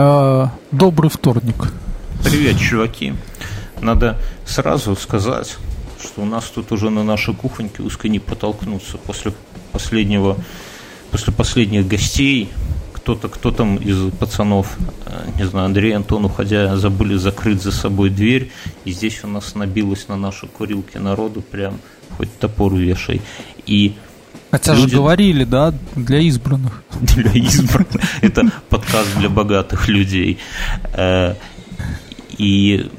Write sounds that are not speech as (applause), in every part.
А, добрый вторник. Привет, чуваки. Надо сразу сказать, что у нас тут уже на нашей кухоньке узко не протолкнуться после последнего, после последних гостей. Кто-то, кто там из пацанов, э, не знаю, Андрей, Антон, уходя, забыли закрыть за собой дверь, и здесь у нас набилось на наши курилки народу прям хоть топор вешай. И Хотя люди... же говорили, да, для избранных. Для избранных. Это подкаст для богатых людей. Э, и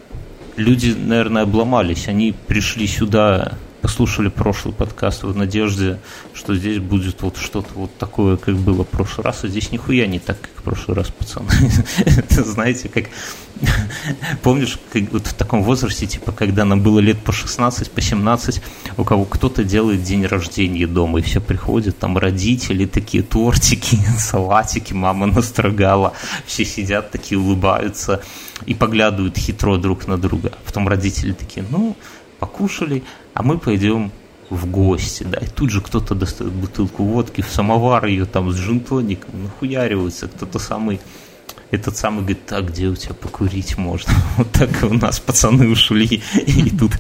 люди, наверное, обломались. Они пришли сюда, послушали прошлый подкаст в надежде, что здесь будет вот что-то вот такое, как было в прошлый раз, а здесь нихуя не так, как в прошлый раз, пацаны. (laughs) Знаете, как (laughs) Помнишь, как, вот в таком возрасте, типа, когда нам было лет по 16, по 17, у кого кто-то делает день рождения дома, и все приходят, там родители, такие тортики, (laughs) салатики, мама настрогала, все сидят такие, улыбаются и поглядывают хитро друг на друга. Потом родители такие, ну, покушали, а мы пойдем в гости, да, и тут же кто-то достает бутылку водки, в самовар ее там с джинтоником, нахуяривается, кто-то самый этот самый говорит, так, где у тебя покурить можно? (laughs) Вот так у нас пацаны ушли, и тут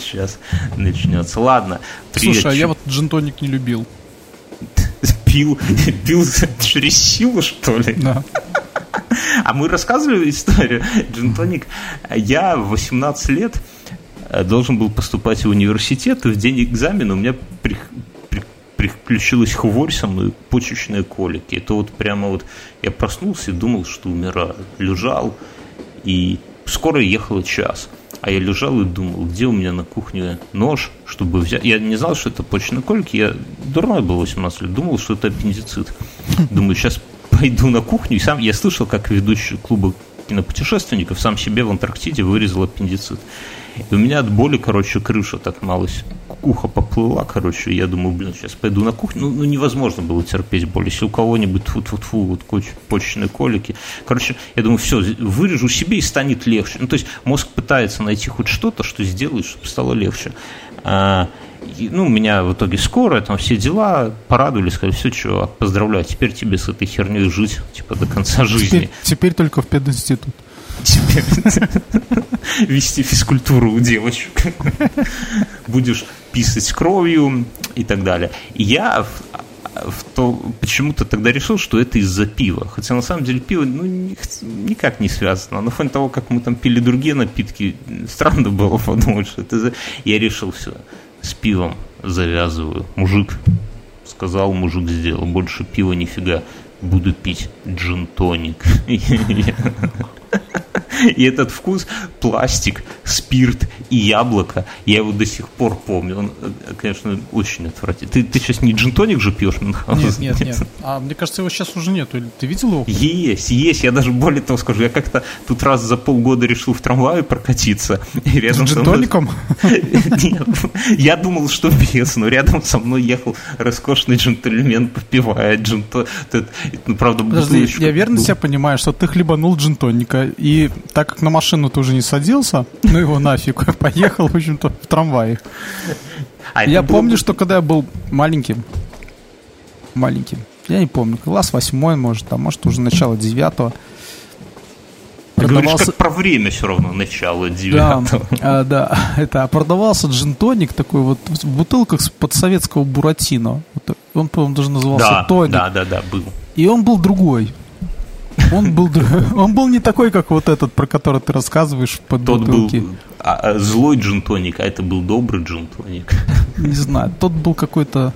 сейчас начнется. Ладно, привет. Слушай, а я вот джинтоник не любил. (laughs) Пил, пил через силу, что ли? Да. (laughs) А мы рассказывали историю. Джинтоник, я в 18 лет должен был поступать в университет, и в день экзамена у меня приключилась хворь со мной, почечные колики. Это вот прямо вот я проснулся и думал, что умираю. Лежал, и скоро ехал час. А я лежал и думал, где у меня на кухне нож, чтобы взять. Я не знал, что это почечные колики. Я дурной был 18 лет. Думал, что это аппендицит. Думаю, сейчас пойду на кухню. И сам я слышал, как ведущий клуба кинопутешественников сам себе в Антарктиде вырезал аппендицит. И у меня от боли, короче, крыша так малость ухо поплыла, короче, я думаю, блин, сейчас пойду на кухню. Ну, ну невозможно было терпеть боль. Если у кого-нибудь фу -фу -фу, вот почечные колики. Короче, я думаю, все, вырежу себе и станет легче. Ну, то есть мозг пытается найти хоть что-то, что сделает, чтобы стало легче. А, и, ну, у меня в итоге скоро, там все дела, порадовали, сказали, все, чувак, поздравляю, теперь тебе с этой херней жить, типа, до конца жизни. Теперь, теперь только в пединститут (laughs) вести физкультуру у девочек. Будешь писать кровью и так далее. И я в то почему-то тогда решил, что это из-за пива. Хотя на самом деле пиво ну, никак не связано. На фоне того, как мы там пили другие напитки, странно было подумать, что это за... Я решил все, с пивом завязываю. Мужик сказал, мужик сделал. Больше пива нифига. Буду пить джин-тоник. (laughs) (laughs) И этот вкус пластик, спирт и яблоко, я его до сих пор помню. Он, конечно, очень отвратительный. Ты, ты сейчас не джинтоник же пьешь, Нет, нет, нет. А мне кажется, его сейчас уже нету. Ты видел его? Есть, есть. Я даже более того скажу. Я как-то тут раз за полгода решил в трамвае прокатиться. И рядом С джинтоником? (laughs) Нет. Я думал, что без, но рядом со мной ехал роскошный джентльмен, попивая джинто. Ну, правда, Подожди, я верно себя понимаю, что ты хлебанул джинтоника и так как на машину ты уже не садился, (laughs) ну его нафиг, (laughs) поехал, в общем-то, в трамвае. А я помню, что когда я был маленьким, маленьким, я не помню, класс восьмой, может, а может уже начало девятого. Ты продавался... говоришь, как про время все равно, начало девятого. Да, (laughs) а, да, это, а продавался джин-тоник такой вот в бутылках под советского Буратино. Он, по-моему, даже назывался да, тоник. Да, да, да, был. И он был другой. Он был, (laughs) он был не такой, как вот этот, про который ты рассказываешь под Тот бутылки. был а, а, злой джинтоник, а это был добрый джинтоник. (laughs) Не знаю, тот был какой-то...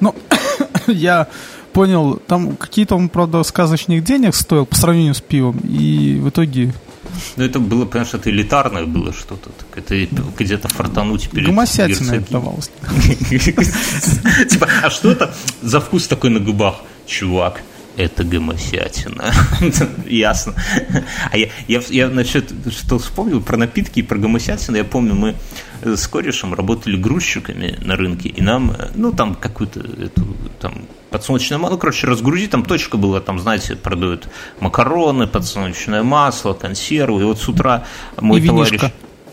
Ну, (coughs) я понял, там какие-то он, правда, сказочных денег стоил по сравнению с пивом, и в итоге... Ну, это было, конечно, это элитарное было что-то. Это где-то фортануть перед Гомосятина давалось. (laughs) Типа, а что это за вкус такой на губах, чувак? Это гомосятина. (laughs) Ясно. А я, я, я насчет, что вспомнил про напитки и про гомосятину, я помню, мы с корешем работали грузчиками на рынке, и нам, ну, там какую-то эту, там, подсолнечное масло, ну, короче, разгрузи, там точка была, там, знаете, продают макароны, подсолнечное масло, консервы, и вот с утра мой и товарищ...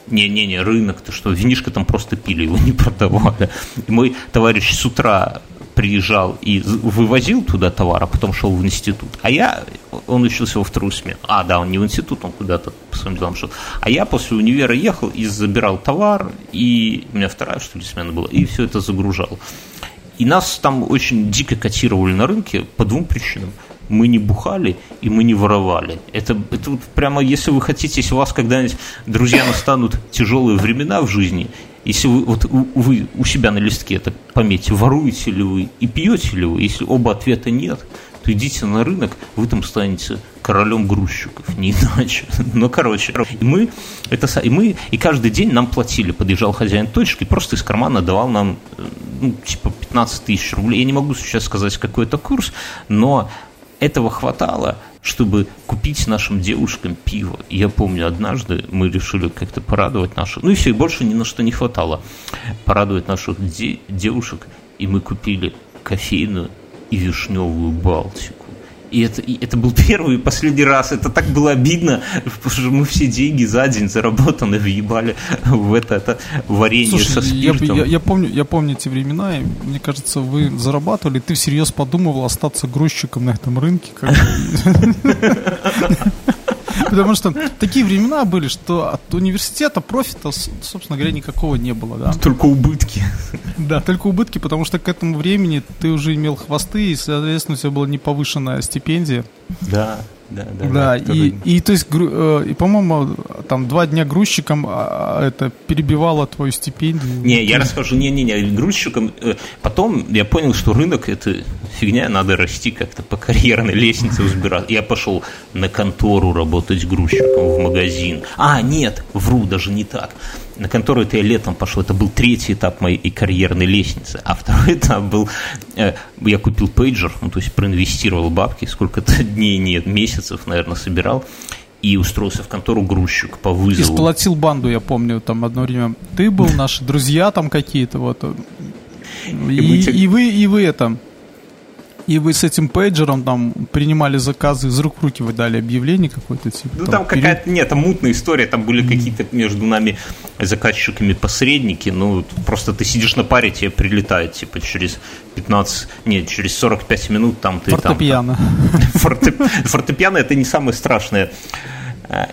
Не-не-не, рынок, то что, винишко там просто пили, его не продавали. И мой товарищ с утра приезжал и вывозил туда товар, а потом шел в институт. А я, он учился во вторую смену. А, да, он не в институт, он куда-то по своим делам шел. А я после универа ехал и забирал товар, и у меня вторая, что ли, смена была, и все это загружал. И нас там очень дико котировали на рынке по двум причинам – мы не бухали и мы не воровали. Это, это вот прямо, если вы хотите, если у вас когда-нибудь, друзья, настанут тяжелые времена в жизни, если вы, вот, вы у себя на листке это пометьте, воруете ли вы и пьете ли вы, если оба ответа нет, то идите на рынок, вы там станете королем грузчиков, не иначе. (laughs) Ну, короче, и мы, это, и мы, и каждый день нам платили, подъезжал хозяин точки, просто из кармана давал нам, э, ну, типа 15 тысяч рублей. Я не могу сейчас сказать, какой это курс, но этого хватало, чтобы купить нашим девушкам пиво. я помню, однажды мы решили как-то порадовать наших, ну и все, и больше ни на что не хватало, порадовать наших де- девушек, и мы купили кофейную и вишневую Балтику. И это, и это был (laughs) первый и последний раз. Это так было обидно, потому что мы все деньги за день заработанные въебали в это, это варенье Слушай, со спиртом. Я, я, я, помню, я помню эти времена, и мне кажется, вы зарабатывали, ты всерьез подумывал остаться грузчиком на этом рынке. (laughs) Потому что такие времена были, что от университета профита, собственно говоря, никакого не было. Да? Только убытки. Да, только убытки, потому что к этому времени ты уже имел хвосты, и, соответственно, у тебя была неповышенная стипендия. Да. Да, да, да, и, и то есть, э, и, по-моему, там два дня грузчиком а, а, это перебивало твою стипендию. Не, я расскажу, не-не-не, грузчиком. Э, потом я понял, что рынок это фигня, надо расти как-то по карьерной лестнице взбирать. Я пошел на контору работать грузчиком в магазин. А, нет, вру, даже не так на контору это я летом пошел, это был третий этап моей карьерной лестницы, а второй этап был, э, я купил пейджер, ну, то есть проинвестировал бабки, сколько-то (laughs) дней, нет, месяцев, наверное, собирал, и устроился в контору грузчик по вызову. И сплотил банду, я помню, там одно время. Ты был, (laughs) наши друзья там какие-то, вот. И, и, и вы, и вы это, и вы с этим пейджером там принимали заказы, из рук в руки вы дали объявление какое-то типа? Ну там, там какая-то, нет, там мутная история, там были mm. какие-то между нами заказчиками посредники, ну просто ты сидишь на паре, тебе прилетает типа через 15, нет, через 45 минут там ты Фортепиано. (laughs) там... Фортепиано это не самое страшное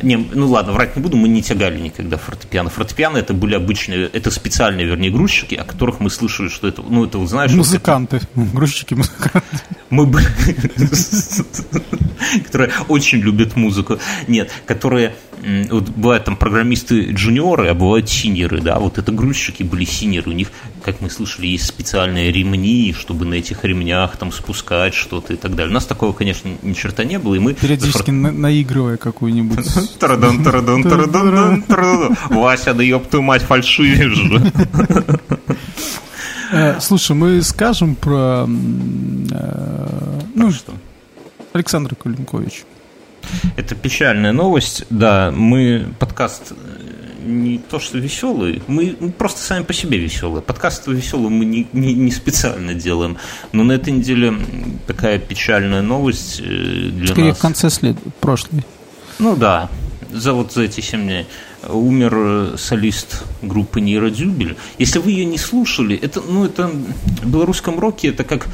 не, ну ладно, врать не буду, мы не тягали никогда фортепиано. Фортепиано это были обычные, это специальные, вернее, грузчики, о которых мы слышали, что это, ну это, знаешь... Музыканты, вот (laughs) грузчики, музыканты. Мы были... (laughs) которые очень любят музыку. Нет, которые вот бывают там программисты джуниоры, а бывают синеры, да, вот это грузчики были синеры, у них, как мы слышали, есть специальные ремни, чтобы на этих ремнях там спускать что-то и так далее. У нас такого, конечно, ни черта не было, и мы... Периодически на- наигрывая какую-нибудь... (laughs) Тарадан, тарадан, тарадан, тарадан. Вася, да ёб твою мать, фальшивишь же. Э, слушай, мы скажем про... Э, ну, что? Александр Кулинкович. Это печальная новость. Да, мы подкаст э, не то что веселый, мы просто сами по себе веселые. Подкаст веселый мы не, не, не специально делаем. Но на этой неделе такая печальная новость э, для Скорее нас. в конце след... прошлой. Ну да, за вот за эти 7 дней умер э, солист группы Нейродюбель. Если вы ее не слушали, это, ну, это в белорусском роке это как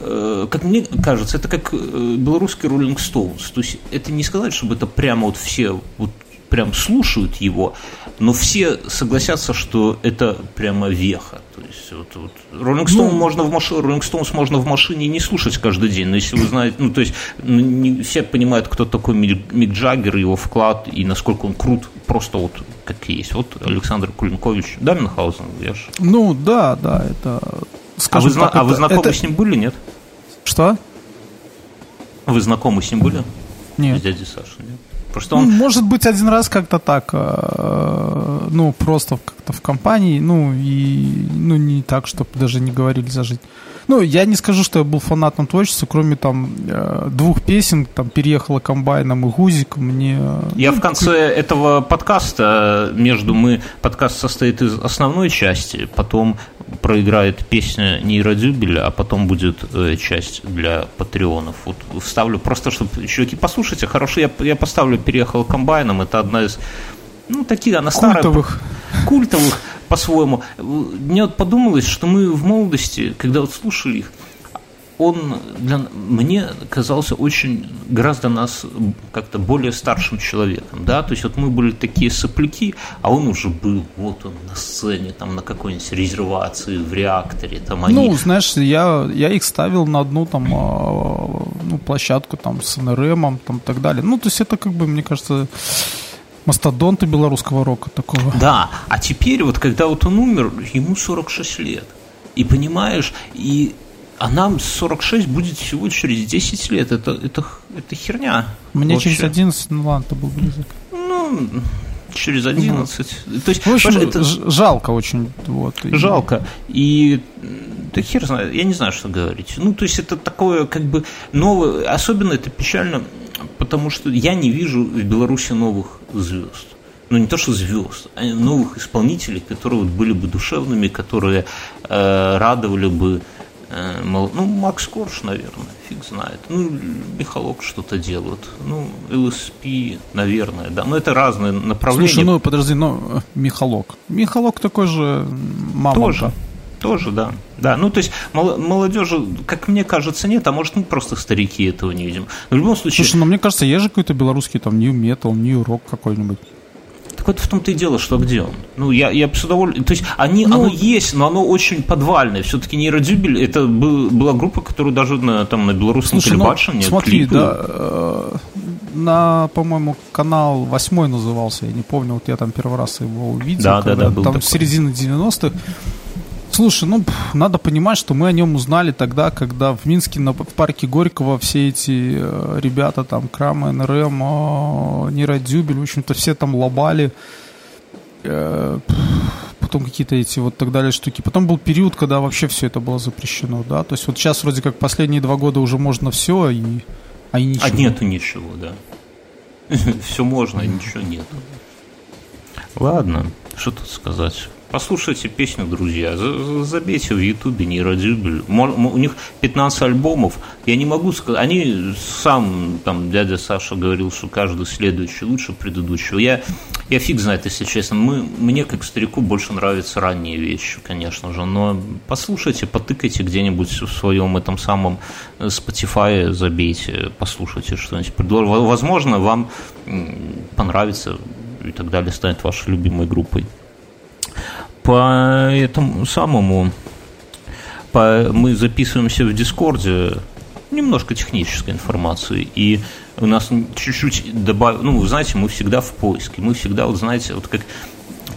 Э, как мне кажется, это как белорусский Rolling Stones. То есть это не сказать, чтобы это прямо вот все вот прям слушают его, но все согласятся, что это прямо веха. То есть вот, вот Rolling, Stone ну, можно в маш... Rolling Stones можно в машине не слушать каждый день, но если вы знаете, ну то есть ну, не все понимают, кто такой Мик Джаггер, его вклад и насколько он крут, просто вот как есть. Вот Александр Кулинкович, да, Мюнхгаузен, я же. Ну да, да, это а вы, так, а вы знакомы это... с ним были, нет? Что? Вы знакомы с ним были? Нет. С дядей Сашей, нет? Просто он... Ну, может быть, один раз как-то так, э, ну, просто как-то в компании, ну, и, ну, не так, чтобы даже не говорили зажить. Ну, я не скажу, что я был фанатом творчества, кроме там э, двух песен, там «Переехала комбайном» и «Гузик», мне... Я ну, в конце этого подкаста, между мы, подкаст состоит из основной части, потом проиграет песня нейродюбеля, а потом будет э, часть для патреонов. Вот вставлю просто, чтобы чуваки, послушайте, хорошо, я, я поставлю «Переехала комбайном», это одна из ну, такие, она старая. Культовых. Культовых по-своему. Мне вот подумалось, что мы в молодости, когда вот слушали их, он для, мне казался очень гораздо нас как-то более старшим человеком, да, то есть вот мы были такие сопляки, а он уже был, вот он на сцене, там на какой-нибудь резервации в реакторе, там они... Ну, знаешь, я, я их ставил на одну там, а, ну, площадку там с НРМом, там и так далее, ну, то есть это как бы, мне кажется, мастодонты белорусского рока такого. Да, а теперь вот когда вот он умер, ему 46 лет, и понимаешь, и а нам 46 будет всего через 10 лет. Это, это, это херня. Мне вообще. через 11, ну ладно, это был близок. Ну, через 11. Ну, То есть, в общем, это... жалко очень. Вот, жалко. И да хер знает, я не знаю, что говорить. Ну, то есть это такое, как бы, новое, особенно это печально, потому что я не вижу в Беларуси новых звезд ну не то что звезд, а новых исполнителей, которые вот были бы душевными, которые э, радовали бы Э, ну, Макс Корж, наверное, фиг знает. Ну, Михалок что-то делает. Ну, ЛСП, наверное, да. Но это разные направления. Слушай, ну, подожди, ну, Михалок. Михалок такой же мама. Тоже, тоже, да. Да, ну, то есть молодежи, как мне кажется, нет, а может мы просто старики этого не видим. Но в любом случае... Слушай, ну, мне кажется, есть же какой-то белорусский там нью метал, нью рок какой-нибудь. Так вот в том-то и дело, что где он? Ну, я, я с удовольствием... То есть они, ну, оно есть, но оно очень подвальное. Все-таки нейродюбель, это был, была группа, которую даже на, там, на белорусском Слушай, телебашене... Ну, смотри, клипы... да, э, на, по-моему, канал восьмой назывался, я не помню, вот я там первый раз его увидел. Да, да, да, был Там такой. середины 90-х. Слушай, ну, надо понимать, что мы о нем узнали тогда, когда в Минске на, в парке Горького все эти э, ребята, там, Крам, НРМ, э, Нейродюбель, в общем-то, все там лобали. Э, потом какие-то эти вот так далее штуки. Потом был период, когда вообще все это было запрещено, да. То есть вот сейчас вроде как последние два года уже можно все, и, а и ничего. А нету ничего, да. (laughs) Все можно, а ничего нету. Ладно, что тут сказать. Послушайте песню, друзья. Забейте в Ютубе нейродюбель. У них 15 альбомов. Я не могу сказать. Они сам, там, дядя Саша говорил, что каждый следующий лучше предыдущего. Я, я фиг знает, если честно. Мы, мне, как старику, больше нравятся ранние вещи, конечно же. Но послушайте, потыкайте где-нибудь в своем этом самом Spotify, забейте, послушайте что-нибудь. Возможно, вам понравится и так далее, станет вашей любимой группой по этому самому, по, мы записываемся в Дискорде, немножко технической информации, и у нас чуть-чуть добавил, ну, вы знаете, мы всегда в поиске, мы всегда, вот знаете, вот как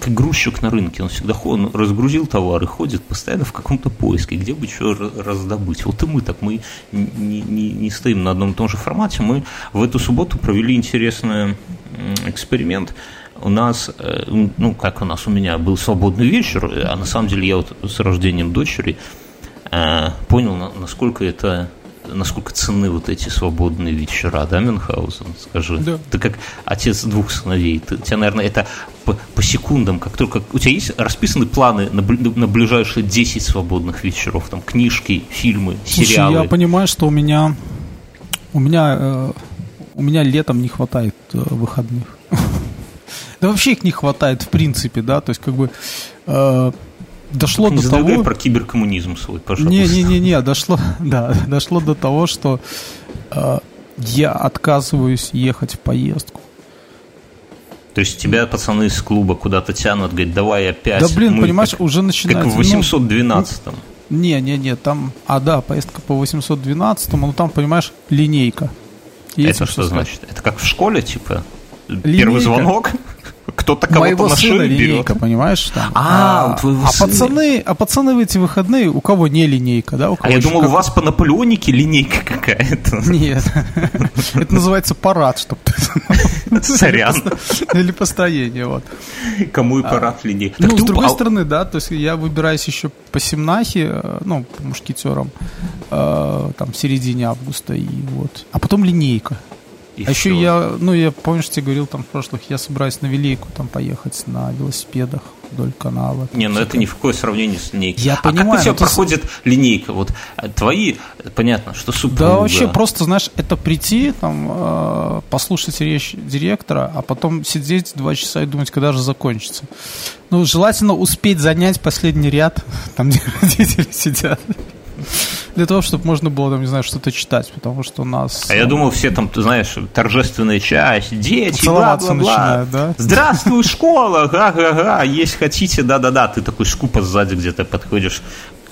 как грузчик на рынке, он всегда он разгрузил товар и ходит постоянно в каком-то поиске, где бы что раздобыть. Вот и мы так, мы не, не, не стоим на одном и том же формате. Мы в эту субботу провели интересный эксперимент – у нас, э, ну, как у нас, у меня был свободный вечер, а на самом деле я вот с рождением дочери э, понял, насколько это насколько ценны вот эти свободные вечера, да, Мюнхгаузен, скажи? Да. Ты как отец двух сыновей, ты, тебя, наверное, это по, по секундам, как только... У тебя есть расписаны планы на, на ближайшие 10 свободных вечеров, там, книжки, фильмы, Слушай, сериалы? я понимаю, что у меня... У меня... Э, у меня летом не хватает э, выходных. Да вообще их не хватает, в принципе, да, то есть как бы э, дошло не до того... про киберкоммунизм свой, пожалуйста. Не-не-не, дошло, (laughs) да, дошло до того, что э, я отказываюсь ехать в поездку. То есть тебя пацаны из клуба куда-то тянут, говорят, давай опять. Да блин, Мы понимаешь, как, уже начинается. Как в 812-м. Ну, не, не, не, там, а да, поездка по 812-му, ну там, понимаешь, линейка. Есть это что значит? Это как в школе, типа? Линейка. Первый звонок? Кто-то кого-то Моего на сына линейка, берет. понимаешь? Там. А, а, твоего а сына. Пацаны, а пацаны в эти выходные, у кого не линейка, да? У кого а я думал, как... у вас по Наполеонике линейка какая-то. Нет. (laughs) Это называется парад, чтобы (laughs) Сорян. Или построение, вот. Кому и парад а, линейка. Ну, с другой стороны, да, то есть я выбираюсь еще по Семнахе, э, ну, по мушкетерам, э, там, в середине августа, и вот. А потом линейка. И а все. еще я, ну, я, помнишь, тебе говорил там в прошлых, я собираюсь на Велику там поехать на велосипедах вдоль канала. Не, ну это ни в какое сравнение с линейкой. Я а понимаю. как у тебя проходит с... линейка? Вот э, твои, понятно, что супруга. Да вообще просто, знаешь, это прийти, там, э, послушать речь директора, а потом сидеть два часа и думать, когда же закончится. Ну, желательно успеть занять последний ряд, (laughs) там, где (laughs) родители сидят. Для того, чтобы можно было, там, не знаю, что-то читать, потому что у нас... А я думал, все там, ты знаешь, торжественная часть, дети, бла-бла-бла. начинают, да? Здравствуй, школа, га-га-га, есть хотите, да-да-да. Ты такой скупо сзади где-то подходишь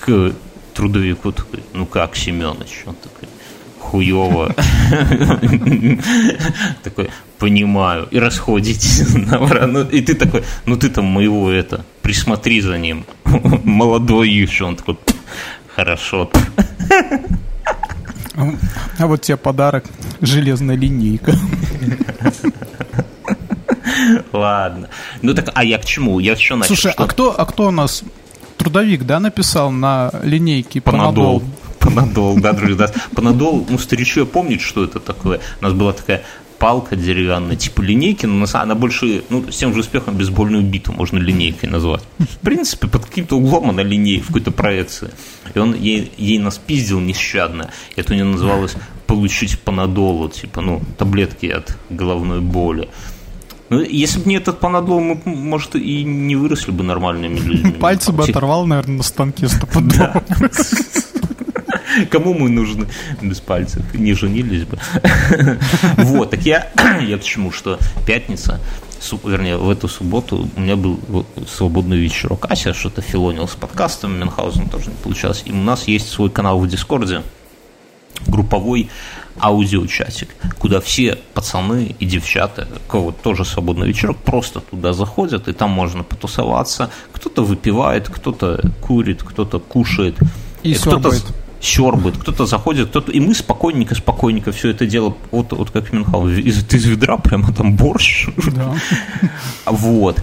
к трудовику, такой, ну как, Семенович? Он такой, хуево. (laughs) Такой, понимаю. И расходитесь. (laughs) Ну, и ты такой, ну ты там моего это, присмотри за ним. (laughs) Молодой еще. Он такой, хорошо. А вот тебе подарок. Железная линейка. Ладно. Ну так, а я к чему? Я еще начал. Слушай, а кто, а кто у нас трудовик, да, написал на линейке Панадол? Панадол, да, друзья. Панадол, ну, старичок помнит, что это такое. У нас была такая палка деревянная, типа линейки, но она больше, ну, с тем же успехом бейсбольную биту можно линейкой назвать. В принципе, под каким-то углом она линейка в какой-то проекции. И он ей, ей нас пиздил нещадно. Это у нее называлось получить панадолу, типа, ну, таблетки от головной боли. Ну, если бы не этот панадол, мы, может, и не выросли бы нормальными людьми. (laughs) Пальцы бы оторвал, наверное, на станке стопудово. (laughs) (laughs) Кому мы нужны без пальцев? Не женились бы. Вот, так я, (clears throat) я к чему, что пятница, вернее, в эту субботу у меня был свободный вечерок. Ася что-то филонил с подкастом, Мюнхгаузен тоже не получалось. И у нас есть свой канал в Дискорде, групповой аудиочатик, куда все пацаны и девчата, у кого тоже свободный вечерок, просто туда заходят, и там можно потусоваться. Кто-то выпивает, кто-то курит, кто-то кушает. И, и кто-то щербает, кто-то заходит, кто-то... И мы спокойненько, спокойненько все это дело, вот, вот как Минхал, из, из ведра прямо там борщ. Да. Вот.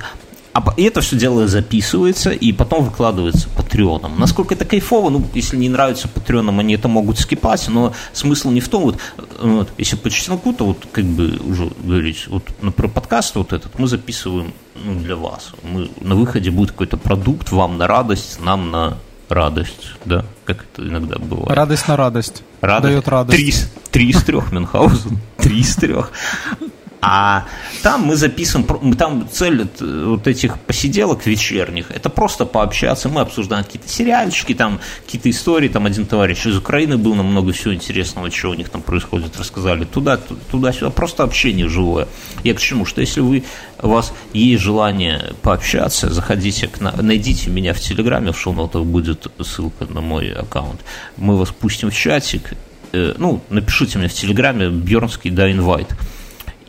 А это все дело записывается и потом выкладывается патреоном. Насколько это кайфово, ну, если не нравится патреоном, они это могут скипать, но смысл не в том, вот, вот если по чесноку, то вот как бы уже говорить, вот ну, про подкаст вот этот мы записываем ну, для вас. Мы, на выходе будет какой-то продукт, вам на радость, нам на радость, да, как это иногда бывает. Радость на радость. Радость. Дает радость. Три, три из трех Мюнхгаузен. Три из трех. А там мы записываем, там цель вот этих посиделок вечерних, это просто пообщаться, мы обсуждаем какие-то сериальчики, там какие-то истории, там один товарищ из Украины был, нам много всего интересного, что у них там происходит, рассказали. Туда, туда-сюда, просто общение живое. Я к чему, что если вы, у вас есть желание пообщаться, заходите, к, найдите меня в Телеграме, в шоу будет ссылка на мой аккаунт, мы вас пустим в чатик, э, ну, напишите мне в Телеграме, Бьернский, да, инвайт,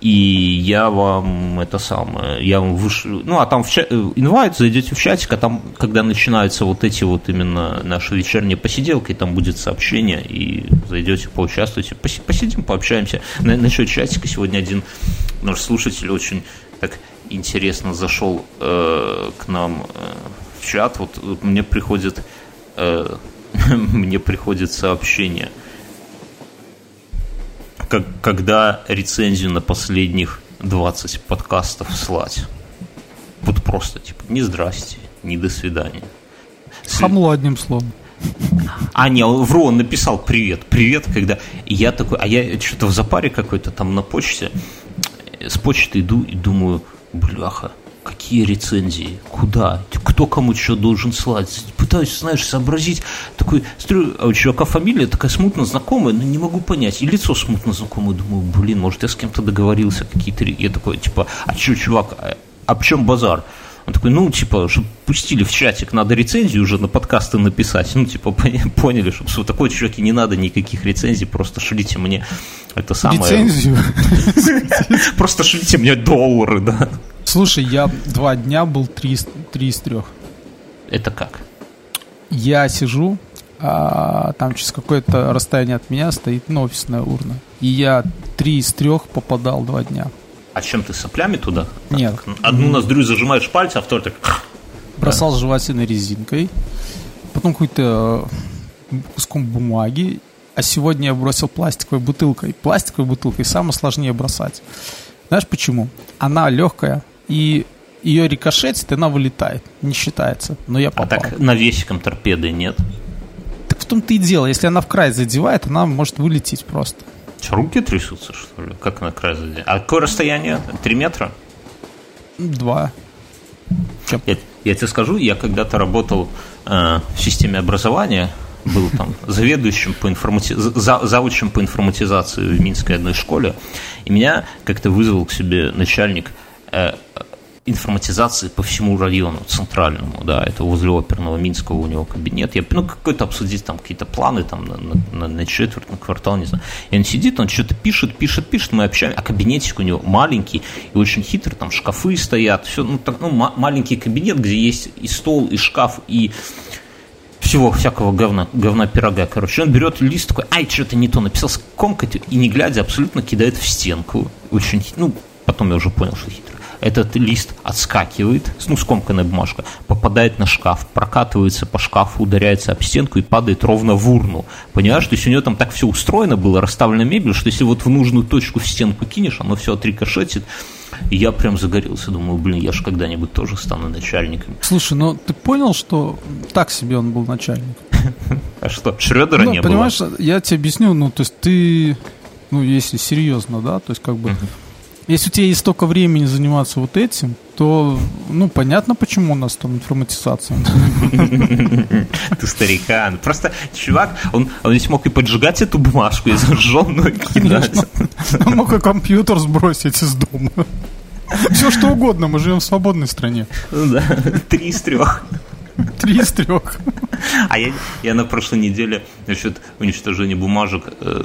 и я вам это самое, я вам вышлю, ну, а там в чат, инвайт, зайдете в чатик, а там, когда начинаются вот эти вот именно наши вечерние посиделки, там будет сообщение, и зайдете, поучаствуйте, посидим, пообщаемся. На, насчет чатика сегодня один наш слушатель очень так интересно зашел э, к нам э, в чат, вот, вот мне приходит, э, (laughs) мне приходит сообщение – как, когда рецензию на последних 20 подкастов слать. Вот просто, типа, не здрасте, не до свидания. Хамло одним словом. А, не, вру, он написал привет, привет, когда я такой, а я что-то в запаре какой-то там на почте, с почты иду и думаю, бляха, какие рецензии, куда, кто кому что должен слать. Пытаюсь, знаешь, сообразить. Такой, смотрю, а у чувака фамилия такая смутно знакомая, но не могу понять. И лицо смутно знакомое. Думаю, блин, может, я с кем-то договорился, какие-то... Я такой, типа, а что, чувак, а, а в чем базар? Он такой, ну, типа, чтобы пустили в чатик, надо рецензию уже на подкасты написать. Ну, типа, (laughs) поняли, что в такой чуваке не надо никаких рецензий, просто шлите мне это самое... Рецензию? (laughs) Просто шлите мне доллары, да. Слушай, я два дня был три, три из трех. Это как? Я сижу, а там через какое-то расстояние от меня стоит ну, офисная урна. И я три из трех попадал два дня. А чем ты соплями туда? Нет. Так, одну ноздрю зажимаешь пальцы, а вторую так... Бросал да. жевательной резинкой, потом какой-то э, куском бумаги, а сегодня я бросил пластиковой бутылкой. Пластиковой бутылкой самое сложнее бросать. Знаешь почему? Она легкая, и ее рикошетит, и она вылетает. Не считается. Но я попал. А так навесиком торпеды нет? Так в том-то и дело. Если она в край задевает, она может вылететь просто. Что, руки трясутся, что ли? Как на край задеть? А какое расстояние? Три метра? Два. Я, я тебе скажу, я когда-то работал э, в системе образования, был там (laughs) заведующим по информати... за... заучим по информатизации в Минской одной школе, и меня как-то вызвал к себе начальник информатизации по всему району центральному, да, это возле оперного Минского у него кабинет. Я, ну, какой-то обсудить там какие-то планы там на, на, на четверть, на квартал, не знаю. И он сидит, он что-то пишет, пишет, пишет, мы общаемся, а кабинетик у него маленький и очень хитрый, там шкафы стоят, все, ну, так, ну, маленький кабинет, где есть и стол, и шкаф, и всего всякого говна, говна пирога, короче. Он берет лист такой, ай, что-то не то написал, скомкать, и не глядя абсолютно кидает в стенку. Очень, ну, потом я уже понял, что хитро этот лист отскакивает, ну, скомканная бумажка, попадает на шкаф, прокатывается по шкафу, ударяется об стенку и падает ровно в урну. Понимаешь, то есть у нее там так все устроено было, расставлена мебель, что если вот в нужную точку в стенку кинешь, оно все отрикошетит, и я прям загорелся, думаю, блин, я же когда-нибудь тоже стану начальником. Слушай, ну ты понял, что так себе он был начальник? (laughs) А что, Шредера ну, не понимаешь, было? я тебе объясню, ну, то есть ты, ну, если серьезно, да, то есть как бы если у тебя есть столько времени заниматься вот этим, то, ну, понятно, почему у нас там информатизация. Ты старикан. Просто чувак, он, он ведь мог и поджигать эту бумажку и зажженную кидать. Он мог и компьютер сбросить из дома. Все что угодно, мы живем в свободной стране. Да, три из трех. (laughs) Три из трех. А я, я на прошлой неделе насчет уничтожения бумажек э,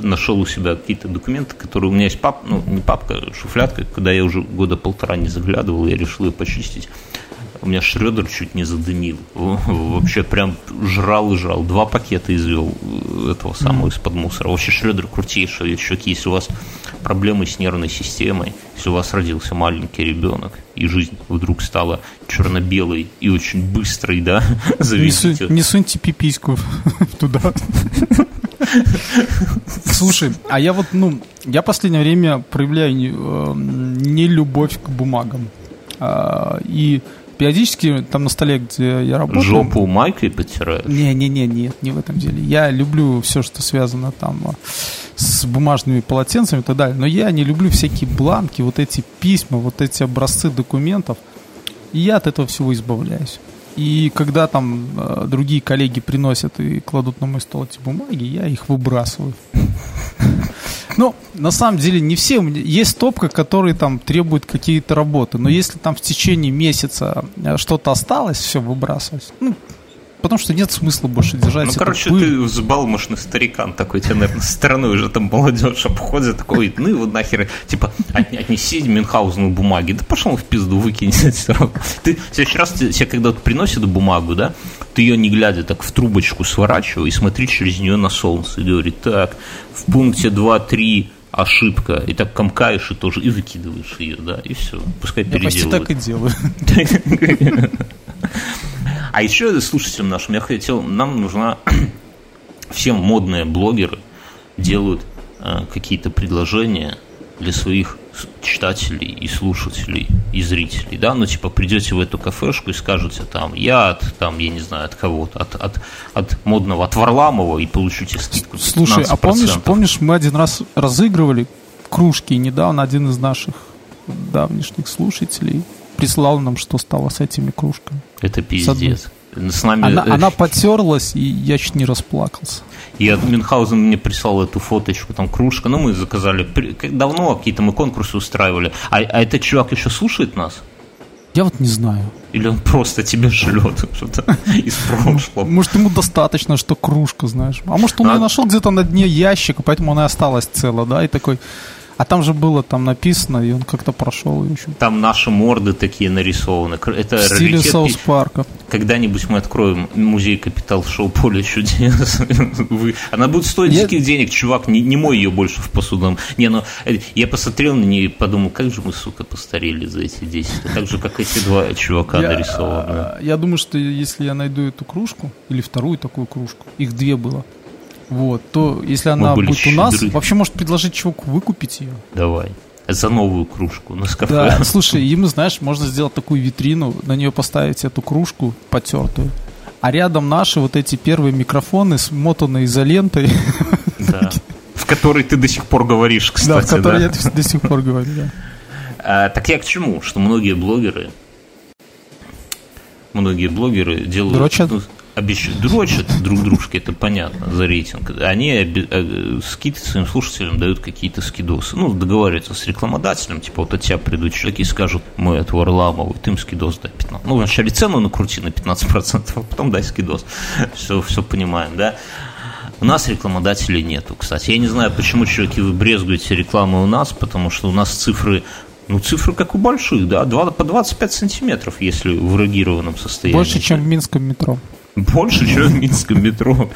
нашел у себя какие-то документы, которые у меня есть пап, ну не папка, а шуфлятка, когда я уже года полтора не заглядывал, я решил ее почистить. У меня Шредер чуть не задымил. Вообще прям жрал и жрал. Два пакета извел э, этого самого из-под мусора. Вообще Шредер крутейший. Чуваки, если у вас проблемы с нервной системой, если у вас родился маленький ребенок, и жизнь вдруг стала черно-белой и очень быстрой, да, заведите. (laughs) Не, не суньте пипиську (laughs) туда. Слушай, а я вот, ну, я последнее время проявляю э, любовь к бумагам. А, и периодически там на столе, где я работаю... Жопу майкой потираешь? Не-не-не, нет, не в этом деле. Я люблю все, что связано там а, с бумажными полотенцами и так далее, но я не люблю всякие бланки, вот эти письма, вот эти образцы документов, и я от этого всего избавляюсь. И когда там э, другие коллеги приносят и кладут на мой стол эти бумаги, я их выбрасываю. Ну, на самом деле, не все. Есть топка, которые там требуют какие-то работы. Но если там в течение месяца э, что-то осталось, все выбрасывать. Ну, потому что нет смысла больше держать. Ну, короче, пыль. ты взбалмошный старикан такой, тебя, наверное, со стороны уже там молодежь обходит, такой, ну вот нахер, типа, отнеси Мюнхгаузену бумаги, да пошел в пизду, выкинь Ты в следующий раз тебе, когда приносят бумагу, да, ты ее не глядя так в трубочку сворачивай и смотри через нее на солнце и говорит, так, в пункте 2-3 ошибка, и так комкаешь и тоже, и выкидываешь ее, да, и все, пускай переделывают. Я почти так и делаю. А еще слушателям нашим я хотел, нам нужна (clears throat) все модные блогеры делают э, какие-то предложения для своих читателей и слушателей и зрителей, да, ну типа придете в эту кафешку и скажете там, я от, там, я не знаю, от кого-то, от, от, от модного, от Варламова и получите скидку 15%. Слушай, а помнишь, помнишь, мы один раз разыгрывали кружки, недавно один из наших давнишних слушателей прислал нам, что стало с этими кружками. Это пиздец. С нами... Она, она потерлась, и я чуть не расплакался. И Мюнхгаузен мне прислал эту фоточку, там кружка. Ну, мы заказали. Давно какие-то мы конкурсы устраивали. А, а этот чувак еще слушает нас? Я вот не знаю. Или он просто тебе шлет что-то (laughs) из прошлого. Может, ему достаточно, что кружка, знаешь. А может, он ее нашел где-то на дне ящика, поэтому она осталась цела, да, и такой... А там же было там написано, и он как-то прошел. И Там наши морды такие нарисованы. Это в стиле Саус Парка. Когда-нибудь мы откроем музей Капитал Шоу Поле чудес. (laughs) Она будет стоить я... диких денег, чувак, не, не мой ее больше в посудном. Не, ну, э, я посмотрел на нее и подумал, как же мы, сука, постарели за эти 10 Так же, как эти два чувака я, нарисованы. Я думаю, что если я найду эту кружку, или вторую такую кружку, их две было, вот, то если она будет щедры. у нас, вообще может предложить чуваку выкупить ее. Давай. За новую кружку на кафе. Да, (laughs) слушай, ему, знаешь, можно сделать такую витрину, на нее поставить эту кружку потертую, а рядом наши вот эти первые микрофоны, смотанные изолентой. (laughs) Да. В которой ты до сих пор говоришь, кстати. Да, в которой да? я до сих пор говорю, да. (laughs) А, так я к чему? Что многие блогеры многие блогеры делают... Дрочат? Ну, обещ... дрочат друг дружке, это понятно, за рейтинг. Они. Э, скид своим слушателям дают какие-то скидосы. Ну, договариваются с рекламодателем, типа вот от тебя придут человеки и скажут, мы от Варламова, ты им скидос дай 15. Ну, вначале цену накрути на 15%, а потом дай скидос. Все, все понимаем, да? У нас рекламодателей нету, кстати. Я не знаю, почему, чуваки, вы брезгуете рекламой у нас, потому что у нас цифры ну, цифры как у больших, да, 2, по 25 сантиметров, если в эрогированном состоянии. Больше, чем в Минском метро. Больше, (laughs) чем в Минском метро.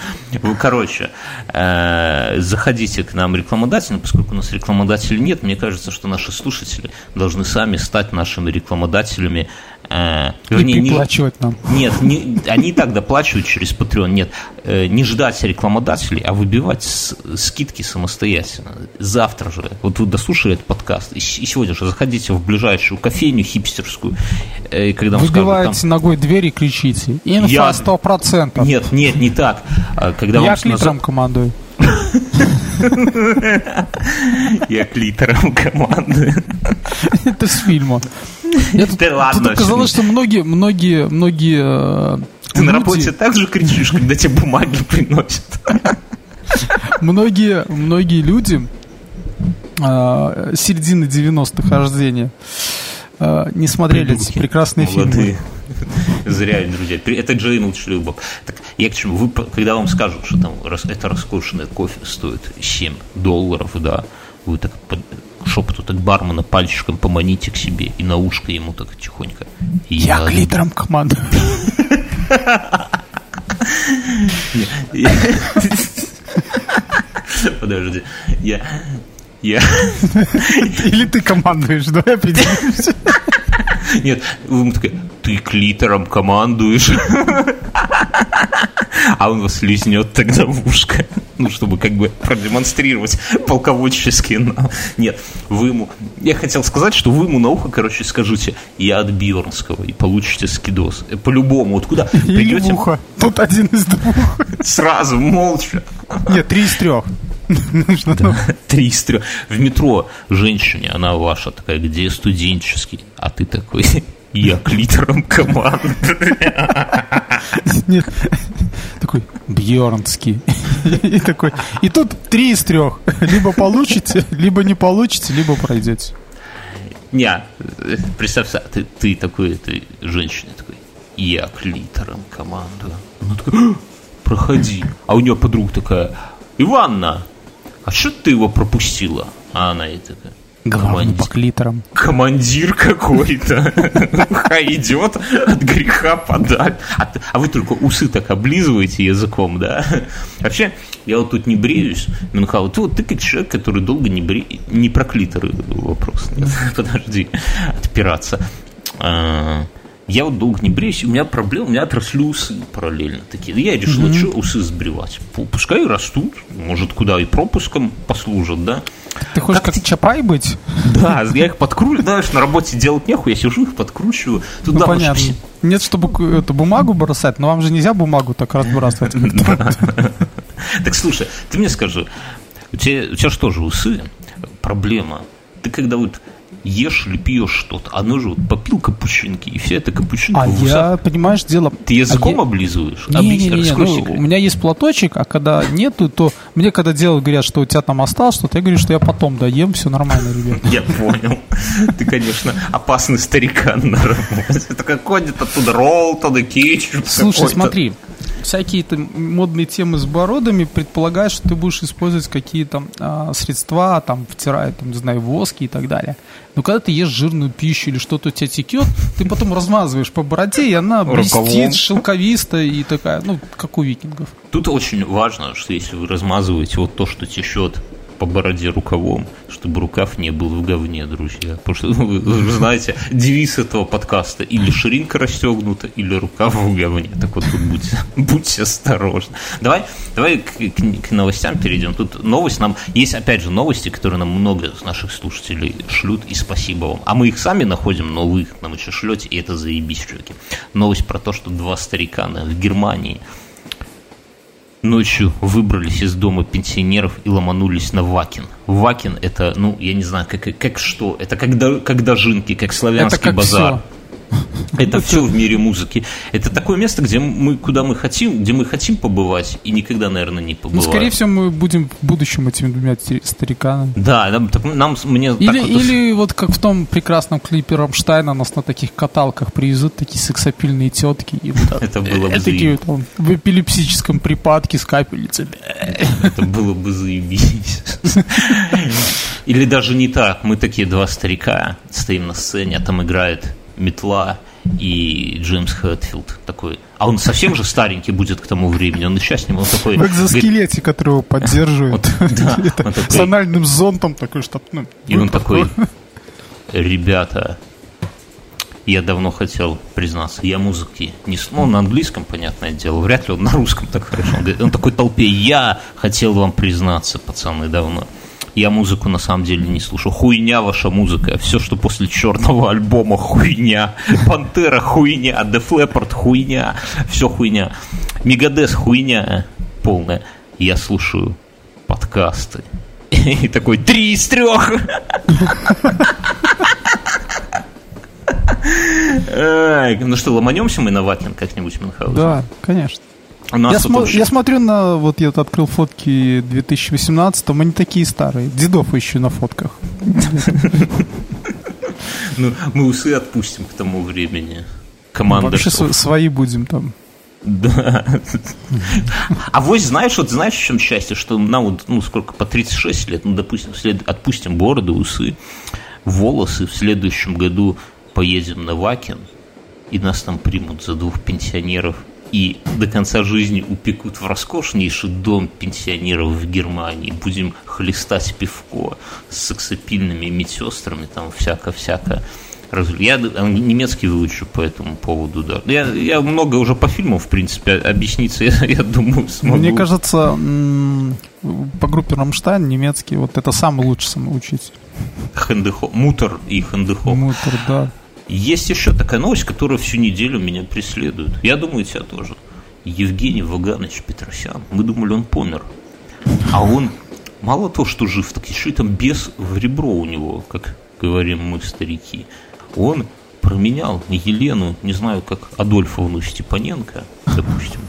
Короче, э, заходите к нам рекламодателям, поскольку у нас рекламодателей нет, мне кажется, что наши слушатели должны сами стать нашими рекламодателями Э, вернее, и переплачивать не, нам. Нет, не, они и так доплачивают через Patreon. Нет, э, не ждать рекламодателей, а выбивать с, скидки самостоятельно. Завтра же, вот вы дослушали этот подкаст, и, и сегодня же заходите в ближайшую кофейню хипстерскую. Э, когда Выбиваете скажут, там, ногой дверь и кричите. Инфа сто процентов. Нет, нет, не так. А, когда Я вам клитором назад... командую. (laughs) Я клитором командую. Это с фильма. Да ладно. Тут оказалось, что многие, многие, многие э, Ты на работе так же кричишь, когда тебе бумаги приносят. Многие, многие люди э, середины 90-х рождения э, не смотрели эти прекрасные фильмы. (laughs) Зря, друзья. Это Джейн Шлюбов. Так, я к чему? Вы, когда вам скажут, что там это роскошное кофе стоит 7 долларов, да, вы так шепоту так бармена пальчиком поманите к себе и на ушко ему так тихонько. Я, я клитором командую. (laughs) Подожди, я... Я... Или ты командуешь, давай определимся. Нет, вы ему такой, ты клитором командуешь. А он вас лизнет тогда в ушко. Ну, чтобы как бы продемонстрировать полководческий. Нет, вы ему... Я хотел сказать, что вы ему на ухо, короче, скажите, я от Бьернского, и получите скидос. По-любому, вот куда придете... ухо. Тут один из двух. Сразу, молча. Нет, три из трех. Да, три из трех. В метро женщине, она ваша такая, где студенческий, а ты такой, я клитером команды. Нет, такой Бьернский. И такой. И тут три из трех. Либо получите, либо не получите, либо пройдете. Не, представь, ты, ты такой, ты женщина такой, я клитором команду. Она такая, проходи. А у нее подруга такая, Иванна, а что ты его пропустила? А она и такая, Главный по клиторам. Командир какой-то идет от греха подаль. А, а вы только усы так облизываете языком, да? Вообще, я вот тут не бреюсь, Мюнхгаузен, ты, вот, ты как человек, который долго не бреет, не про клиторы вопрос, (laughs) подожди, отпираться. А, я вот долго не бреюсь, у меня проблема, у меня отросли усы параллельно такие. Я решил, mm-hmm. что усы сбривать. Пускай растут, может, куда и пропуском послужат, да. Ты хочешь как, как Чапай быть? Да, я их подкручиваю, знаешь, на работе делать нехуй, я сижу, их подкручиваю. Туда ну, понятно. Нет, чтобы эту бумагу бросать, но вам же нельзя бумагу так разбрасывать. (laughs) Так слушай, ты мне скажи, у тебя, у тебя что же усы? Проблема. Ты когда вот ешь или пьешь что-то. Оно же вот попил капучинки, и все это капучинка А я, понимаешь, дело... Ты языком а облизываешь? Не, не, не, не, ну, у меня есть платочек, а когда нету, то мне когда делают, говорят, что у тебя там осталось что-то, я говорю, что я потом доем, все нормально, ребят. Я понял. Ты, конечно, опасный старикан на работе. Это какой-то оттуда ролл, туда кетчуп. Слушай, смотри, всякие там модные темы с бородами предполагают, что ты будешь использовать какие-то а, средства, там, втирая, там, не знаю, воски и так далее. Но когда ты ешь жирную пищу или что-то у тебя текет, ты потом размазываешь по бороде, и она блестит, шелковистая и такая, ну, как у викингов. Тут очень важно, что если вы размазываете вот то, что течет по бороде рукавом, чтобы рукав не был в говне, друзья. Потому что, ну, вы, знаете, девиз этого подкаста или ширинка расстегнута, или рукав в говне. Так вот тут будьте, (laughs) будьте осторожны. Давай, давай к, к, к новостям перейдем. Тут новость нам... Есть, опять же, новости, которые нам много из наших слушателей шлют, и спасибо вам. А мы их сами находим, но вы нам еще шлете, и это заебись, чуваки. Новость про то, что два старикана в Германии ночью выбрались из дома пенсионеров и ломанулись на Вакин. Вакин это, ну, я не знаю, как, как что, это как, до, как дожинки, как славянский это как базар. Все. Это все в мире музыки. Это такое место, где мы, куда мы хотим, где мы хотим побывать, и никогда, наверное, не побываем. Ну, скорее всего, мы будем в будущем этими двумя стариками. Да, нам, нам мне или, вот... или вот как в том прекрасном клипе Рамштайна нас на таких каталках привезут такие сексапильные тетки. И вот, (laughs) это было бы такие там в эпилепсическом припадке с капельницами. Это было бы заебись. Или даже не так. Мы такие два старика стоим на сцене, а там играет метла и Джеймс Хэтфилд такой. А он совсем же старенький будет к тому времени. Он сейчас с ним, он такой... В экзоскелете, который его поддерживает. (laughs) Да, С анальным зонтом такой, чтоб... Ну, и он такой, ребята, я давно хотел признаться, я музыки не... Ну, на английском, понятное дело, вряд ли он на русском так хорошо. Он, говорит, он такой толпе, я хотел вам признаться, пацаны, давно. Я музыку на самом деле не слушаю. Хуйня ваша музыка. Все, что после черного альбома, хуйня. Пантера, хуйня. Leppard, хуйня. Все хуйня. Мегадес, хуйня полная. Я слушаю подкасты. И такой, три из трех. Ну что, ломанемся мы на Ватлин как-нибудь, Мюнхгаузен? Да, конечно. Я, смо- я смотрю на, вот я открыл фотки 2018 они такие старые. Дедов еще на фотках. Ну, мы усы отпустим к тому времени. Команда. Вообще свои будем там. Да. А вот знаешь, вот знаешь, в чем счастье, что нам вот, ну, сколько, по 36 лет, ну, допустим, след... отпустим бороды, усы, волосы, в следующем году поедем на Вакен, и нас там примут за двух пенсионеров и до конца жизни упекут в роскошнейший дом пенсионеров в Германии, будем хлестать пивко с сексапильными медсестрами, там всяко-всяко. Я немецкий выучу по этому поводу, да. Я, я много уже по фильму, в принципе, объясниться, (laughs) я, я думаю, смогу. Мне кажется, по группе Рамштайн немецкий вот это самый лучший самоучитель. Хендехо, Мутер и Хендехо. Мутер, да. Есть еще такая новость, которая всю неделю меня преследует. Я думаю, тебя тоже. Евгений Ваганович Петросян. Мы думали, он помер. А он мало того, что жив, так еще и там без в ребро у него, как говорим мы, старики. Он променял Елену, не знаю, как Адольфовну Степаненко, допустим,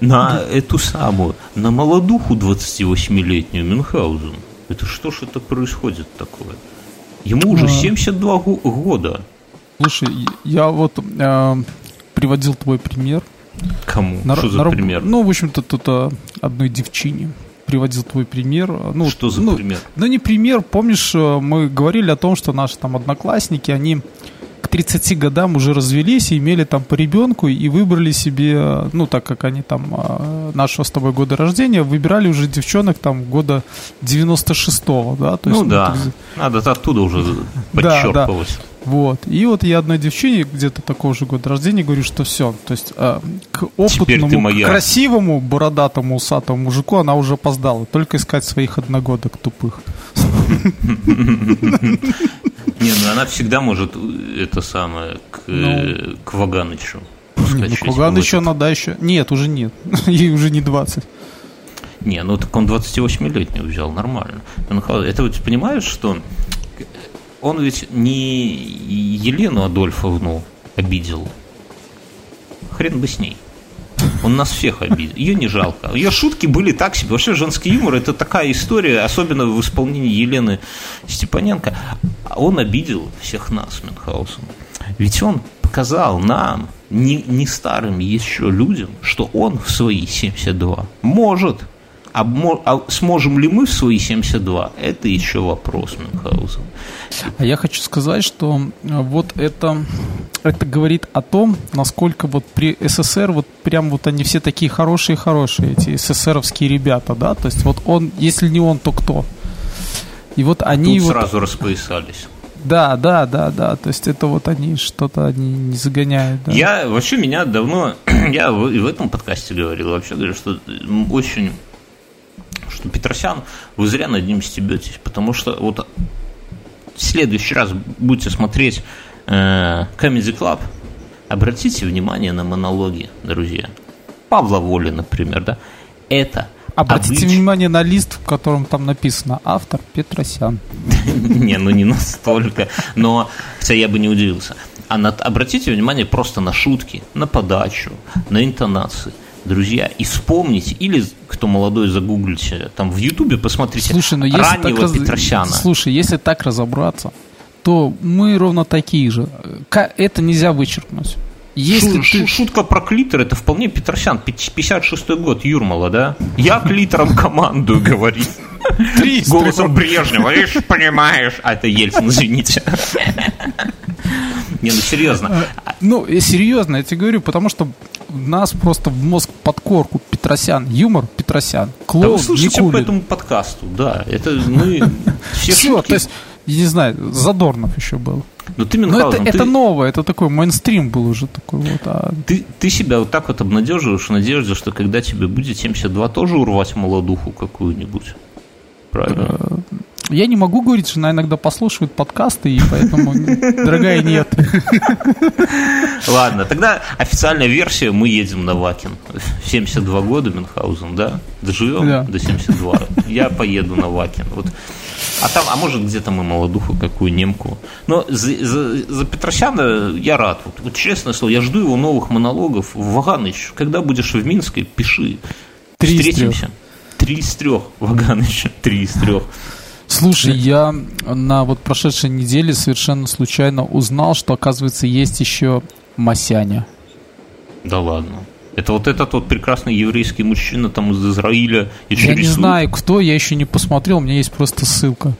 на эту самую, на молодуху 28-летнюю Мюнхгаузен. Это что ж это происходит такое? Ему уже 72 года. Слушай, я вот э, приводил твой пример. Кому? На, Что за на, пример? Ну, в общем-то, тут э, одной девчине приводил твой пример. Ну, Что за ну, пример? Ну, не пример. Помнишь, э, мы говорили о том, что наши там одноклассники, они 30 годам уже развелись и имели там по ребенку и выбрали себе, ну, так как они там э, нашего с тобой года рождения, выбирали уже девчонок там года 96-го, да? То ну, есть, да, ну, надо оттуда уже подчерпывать. Да, да. Вот. И вот я одной девчине где-то такого же года рождения говорю, что все. То есть э, к опытному, к красивому, бородатому, усатому мужику она уже опоздала. Только искать своих одногодок тупых. (laughs) Не, ну она всегда может э, это самое к, ну, к Ваганычу. Не, ну, к Ваганычу она, да, еще... Нет, уже нет. (laughs) Ей уже не 20. Не, ну так он 28-летний взял, нормально. Это вот понимаешь, что он ведь не Елену Адольфовну обидел. Хрен бы с ней. Он нас всех обидел. Ее не жалко. Ее шутки были так себе. Вообще женский юмор это такая история, особенно в исполнении Елены Степаненко. Он обидел всех нас, Мюнхгаузен. Ведь он показал нам, не, не старым еще людям, что он в свои 72 может а, а сможем ли мы в свои 72? Это еще вопрос Мюнхгаузен. А я хочу сказать, что э, вот это, это говорит о том, насколько вот при СССР вот прям вот они все такие хорошие-хорошие, эти СССРовские ребята, да, то есть вот он, если не он, то кто? И вот они... Тут вот... сразу распоясались. Да, да, да, да. То есть это вот они что-то они не загоняют. Да. Я вообще меня давно, (clears throat) я и в этом подкасте говорил, вообще говорю, что очень что Петросян, вы зря над ним стебетесь, потому что вот в следующий раз будете смотреть э, Comedy Club, обратите внимание на монологи, друзья. Павла Воли, например, да, это Обратите обыч... внимание на лист, в котором там написано автор Петросян. (laughs) Не, ну не настолько. Но, хотя я бы не удивился. а на, обратите внимание просто на шутки, на подачу, на интонации друзья, и вспомните, или кто молодой, загуглите, там в Ютубе посмотрите Слушай, но если раннего так Петросяна. Слушай, если так разобраться, то мы ровно такие же. Это нельзя вычеркнуть. Если Шу, ты... Шутка про клитор, это вполне Петросян, 56-й год, Юрмала, да? Я клитором (laughs) командую, говорит. Голосом Брежнева, видишь, понимаешь. А это Ельцин, извините. Не, ну серьезно. А, ну, серьезно, я тебе говорю, потому что нас просто в мозг подкорку Петросян, юмор Петросян, клоун Да вы Никулин. по этому подкасту, да, это мы (laughs) все, все то есть, не знаю, Задорнов еще был. Но ты, Мюнхгаузен, Но это, ты... это новое, это такой мейнстрим был уже такой вот. А... Ты, ты себя вот так вот обнадеживаешь в надежде, что когда тебе будет 72, тоже урвать молодуху какую-нибудь. Правильно? Э, я не могу говорить, что она иногда послушивает подкасты, и поэтому, (laughs) дорогая, нет. Ладно, тогда официальная версия, мы едем на Вакин. 72 года Мюнхгаузен, да? Доживем да. до 72. Я поеду на Вакин. Вот. А там, а может где-то мы молодуху какую немку. Но за, за, за Петросяна я рад. Вот, вот честное слово, я жду его новых монологов. Ваганыч, когда будешь в Минске, пиши. Три Встретимся. Три из трех, Ваганыч, три из трех. Слушай, я на вот прошедшей неделе совершенно случайно узнал, что, оказывается, есть еще Масяня. Да ладно. Это вот этот вот прекрасный еврейский мужчина там из Израиля еще Я рисует. не знаю, кто, я еще не посмотрел, у меня есть просто ссылка.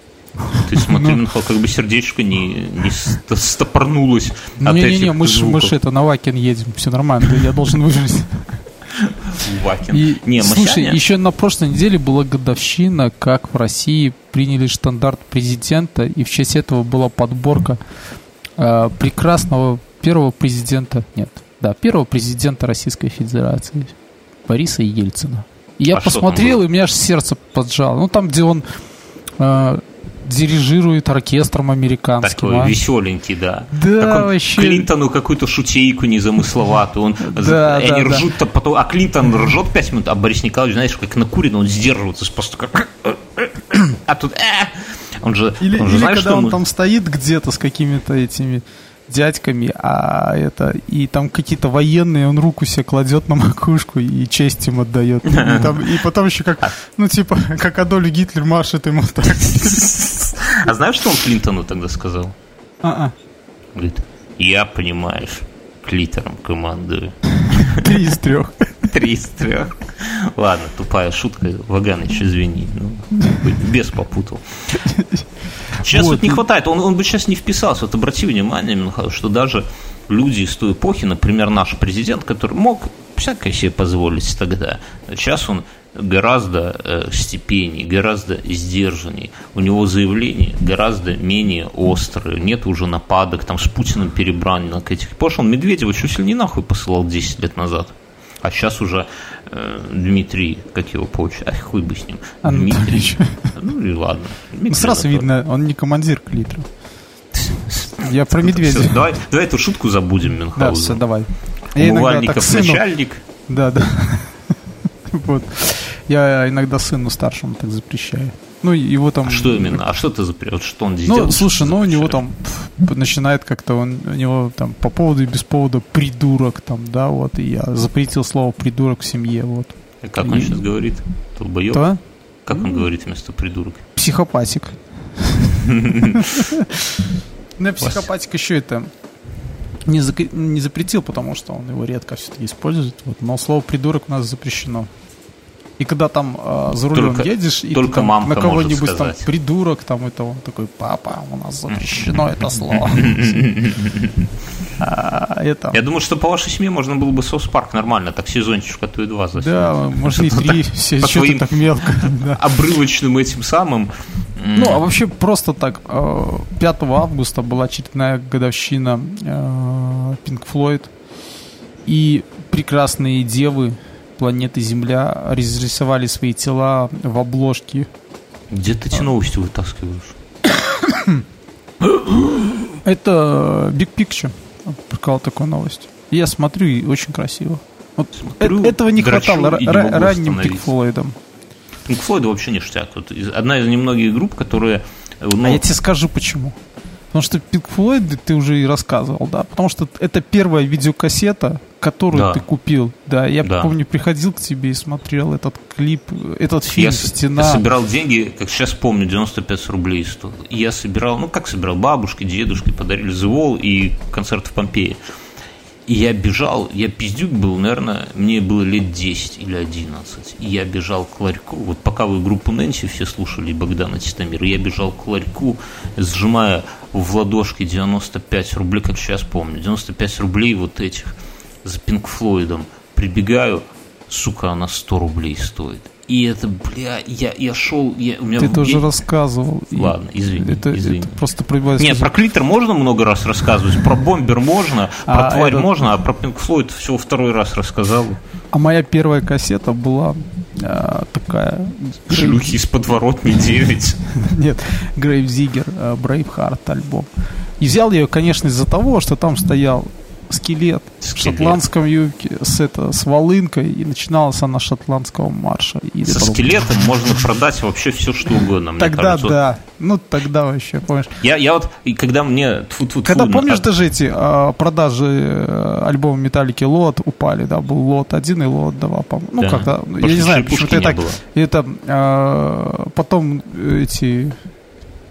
Ты смотри, (laughs) ну, как бы сердечко не, не стопорнулось от не, этих не, не, мы, мы же это на Вакен едем, все нормально, я должен выжить. Вакин. И, не, слушай, еще на прошлой неделе была годовщина, как в России приняли стандарт президента, и в честь этого была подборка э, прекрасного первого президента, нет, да, первого президента Российской Федерации, Бориса Ельцина. И я а посмотрел, и у меня аж сердце поджало. Ну, там, где он э, дирижирует оркестром американским. Такой а? веселенький, да. Да, как он вообще. Клинтону какую-то шутейку незамысловатую. Он, (laughs) да, они да, ржут, да. потом, а Клинтон ржет пять минут, а Борис Николаевич, знаешь, как накурен, он сдерживается просто как... (clears throat) А тут... Э! Он же, или, он же или знаешь, когда он мы... там стоит где-то с какими-то этими дядьками, а это и там какие-то военные, он руку себе кладет на макушку и честь им отдает. И, (laughs) там, и потом еще как, ну типа, как Адольф Гитлер машет ему так. (laughs) А знаешь, что он Клинтону тогда сказал? А-а. Говорит, я, понимаешь, клитором командую. Три из трех. Три из трех. Ладно, тупая шутка. Ваганыч, извини. Ну, без попутал. Сейчас вот, вот не хватает. Он, он бы сейчас не вписался. Вот обрати внимание, Михаил, что даже люди из той эпохи, например, наш президент, который мог всякое себе позволить тогда, сейчас он гораздо э, степенней, гораздо сдержанней. У него заявления гораздо менее острые. Нет уже нападок, там с Путиным перебранок этих. Потому он Медведева чуть ли не нахуй посылал 10 лет назад. А сейчас уже э, Дмитрий, как его почта, ах, хуй бы с ним. Анатольевич. Дмитрий. Ну и ладно. Дмитрий ну, сразу Анатольевич. видно, он не командир Клитра. Я про медведя. Все, давай, давай эту шутку забудем, Мюнхгаузен. Да, все, давай. Умывальников сыну... начальник. Да, да. (laughs) вот. Я иногда сыну старшему так запрещаю. Ну, его там... А что именно? А что ты запрет? Что он здесь Ну, слушай, ну, у него там начинает как-то, он, у него там по поводу и без повода придурок там, да, вот, и я запретил слово придурок в семье, вот. И как он и... сейчас говорит? Долбоёб? Да? Как он говорит вместо придурок? Психопатик. (laughs) Ну, психопатик еще это не, не запретил, потому что он его редко все-таки использует. Вот, но слово придурок у нас запрещено. И когда там э, за рулем только, едешь, и только ты там, на кого-нибудь там придурок, там это он такой, папа, у нас запрещено это слово. (laughs) А, Я думаю, что по вашей семье можно было бы соус-парк нормально, так сезончик, а то и два Да, можно и (laughs) три, все так мелко. (laughs) Обрывочным этим самым. Ну, а вообще просто так, 5 э, августа была очередная годовщина Pink Floyd, и прекрасные девы планеты Земля разрисовали свои тела в обложке. Где ты эти новости вытаскиваешь? (coughs) Это Big Picture показал такую новость. Я смотрю, и очень красиво. Вот смотрю, этого не хватало ранним Пик Флойдом. Пинк Флойд вообще ништяк. Вот одна из немногих групп, которые... Ну, а я тебе скажу почему. Потому что Pink Floyd ты уже и рассказывал, да, потому что это первая видеокассета, которую да. ты купил. Да, я да. помню, приходил к тебе и смотрел этот клип, этот фильм я, «Стена». Я собирал деньги, как сейчас помню, 95 рублей стоил. И я собирал, ну как собирал, бабушке, дедушке подарили Wall и концерт в Помпее. И я бежал, я пиздюк был, наверное, мне было лет 10 или 11. И я бежал к ларьку, вот пока вы группу Нэнси все слушали, Богдана Титамира, я бежал к ларьку, сжимая в ладошке 95 рублей, как сейчас помню, 95 рублей вот этих за Пинк Флойдом. Прибегаю, сука, она 100 рублей стоит. И это, бля, я, я шел, я, у меня... Ты тоже рассказывал. Ладно, извини, это, извини. Это просто прибавить. Нет, про Клитер можно много раз рассказывать, про Бомбер можно, (laughs) про а, Тварь это... можно, а про Пинк Флойд всего второй раз рассказал. А моя первая кассета была а, такая... Шлюхи из подворотни 9. (laughs) Нет, Грейв Зигер, Брейвхарт альбом. И взял ее, конечно, из-за того, что там стоял скелет, в шотландском юбке с, это, с волынкой, и начиналась она шотландского марша. И Со скелетом можно продать вообще все, что угодно, Тогда кажется. да, ну тогда вообще, помнишь. Я, я вот, и когда мне... Тьфу -тьфу -тьфу, когда помнишь от... даже эти а, продажи э, альбома Металлики Лот упали, да, был Лот 1 и Лот 2, по Ну, да. как-то, я не знаю, почему-то так... Было. Это а, потом эти,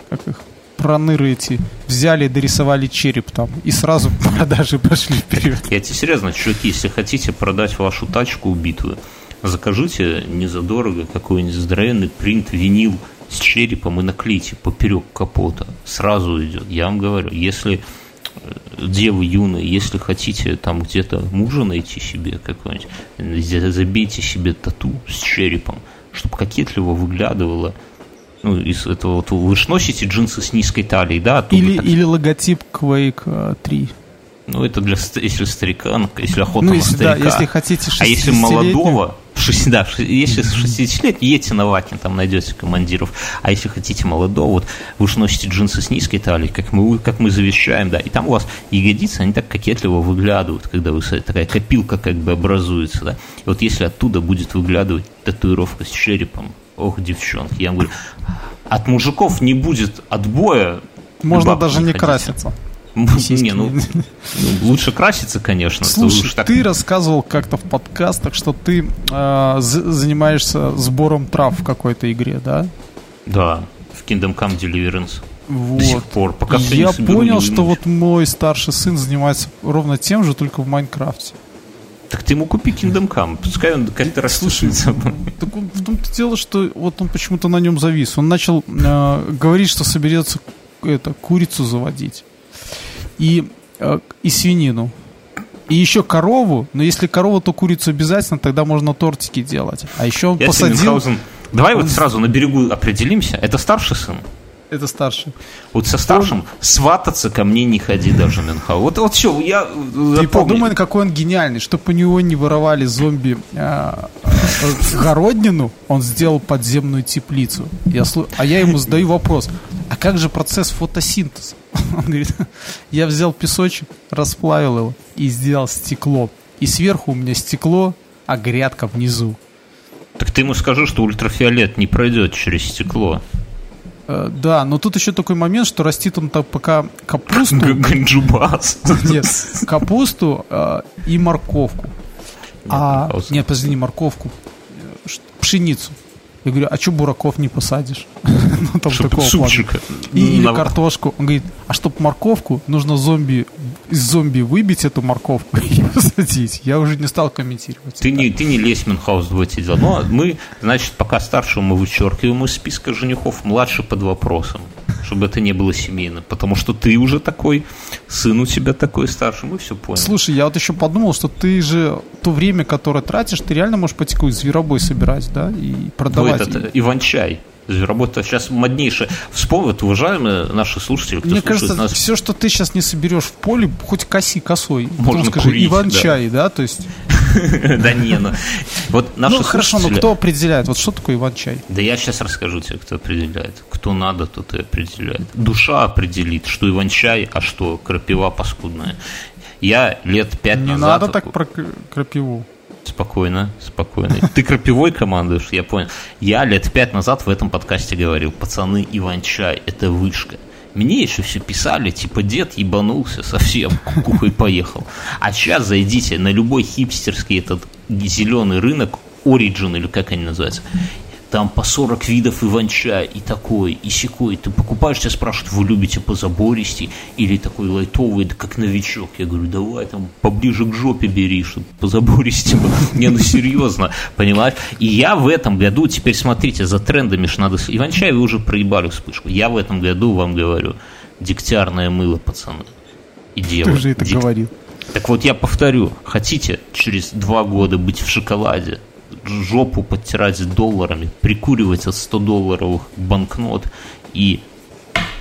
как их, проныры эти взяли, дорисовали череп там, и сразу (laughs) продажи пошли вперед. Я тебе серьезно, чуваки, если хотите продать вашу тачку убитую, закажите незадорого какой-нибудь здоровенный принт винил с черепом и наклейте поперек капота. Сразу идет. Я вам говорю, если э, девы юные, если хотите там где-то мужа найти себе какой-нибудь, забейте себе тату с черепом, чтобы кокетливо выглядывало ну, из этого вот вы же носите джинсы с низкой талией, да? Или, так... или логотип Quake 3. Э, ну, это для если старика, если охота ну, если, на старика. Да, если хотите А если молодого, 6, да, если 60 лет, едете на Вакин, там найдете командиров. А если хотите молодого, вот вы же носите джинсы с низкой талией, как мы, как мы завещаем, да, и там у вас ягодицы, они так кокетливо выглядывают, когда вы такая копилка как бы образуется, да. И вот если оттуда будет выглядывать татуировка с черепом, ох, девчонки, я говорю, от мужиков не будет отбоя. Можно даже не, не краситься. Не, ну, ну лучше краситься, конечно. Слушай, ты, так... ты рассказывал как-то в подкастах, что ты э, занимаешься сбором трав в какой-то игре, да? Да, в Kingdom Come Deliverance. Вот. До сих пор. Пока Я понял, что вот мой старший сын занимается ровно тем же, только в Майнкрафте. Так ты ему купи Kingdom Come, пускай он как-то расслушается. Так он, в том-то дело, что вот он почему-то на нем завис. Он начал э, говорить, что соберется это, курицу заводить. И, э, и свинину. И еще корову, но если корова, то курицу обязательно, тогда можно тортики делать. А еще он Я посадил... Давай вот сразу на берегу определимся. Это старший сын? Это старший. Вот со старшим свататься ко мне не ходи даже, Мюнхау. Вот, вот все, я Ты подумай, какой он гениальный. Чтобы у него не воровали зомби а, городнину, он сделал подземную теплицу. Я, а я ему задаю вопрос, а как же процесс фотосинтеза? (laughs) Он говорит, я взял песочек, расплавил его и сделал стекло. И сверху у меня стекло, а грядка внизу. Так ты ему скажи, что ультрафиолет не пройдет через стекло. Э, да, но тут еще такой момент, что растит он так пока капусту. Ганджубас. Нет, капусту э, и морковку. А, нет, подожди, не морковку, э, пшеницу. Я говорю, а что бураков не посадишь? (laughs) ну, там такого супчика. И, или картошку. Он говорит, а чтобы морковку, нужно зомби из зомби выбить эту морковку (laughs) и посадить. Я уже не стал комментировать. Ты не, ты не лезь Мюнхгаус в эти дела. Но мы, значит, пока старшего мы вычеркиваем из списка женихов, младший под вопросом чтобы это не было семейно, потому что ты уже такой, сын у тебя такой старший, мы все поняли. Слушай, я вот еще подумал, что ты же то время, которое тратишь, ты реально можешь какой зверобой собирать, да, и продавать. Ну, этот Иван-чай. Работа сейчас моднейшая. Вспомнят, уважаемые наши слушатели, кто Мне кажется, нас... все, что ты сейчас не соберешь в поле, хоть коси косой. Можно скажи, курить, Иван-чай, да. да, то есть... (laughs) Да не, ну... Вот наши ну хорошо, но кто определяет? Вот что такое Иван-чай? Да я сейчас расскажу тебе, кто определяет. Кто надо, тот и определяет. Душа определит, что Иван-чай, а что крапива паскудная. Я лет пять назад... Не надо так про крапиву. Спокойно, спокойно. Ты крапивой командуешь, я понял. Я лет пять назад в этом подкасте говорил, пацаны, Иван-чай – это вышка. Мне еще все писали, типа, дед ебанулся совсем, кукухой поехал. А сейчас зайдите на любой хипстерский этот зеленый рынок, Origin или как они называются, там по 40 видов иван-чая, и такой, и секой. Ты покупаешь, тебя спрашивают, вы любите позабористей или такой лайтовый, да как новичок. Я говорю, давай там поближе к жопе бери, чтобы позабористей. (laughs) Не, ну серьезно, понимаешь? И я в этом году, теперь смотрите, за трендами ж надо... Иван-чай вы уже проебали вспышку. Я в этом году вам говорю, дегтярное мыло, пацаны. И девы. Ты же это Дик... говорил. Так вот я повторю, хотите через два года быть в шоколаде, жопу подтирать долларами, прикуривать от 100 долларовых банкнот и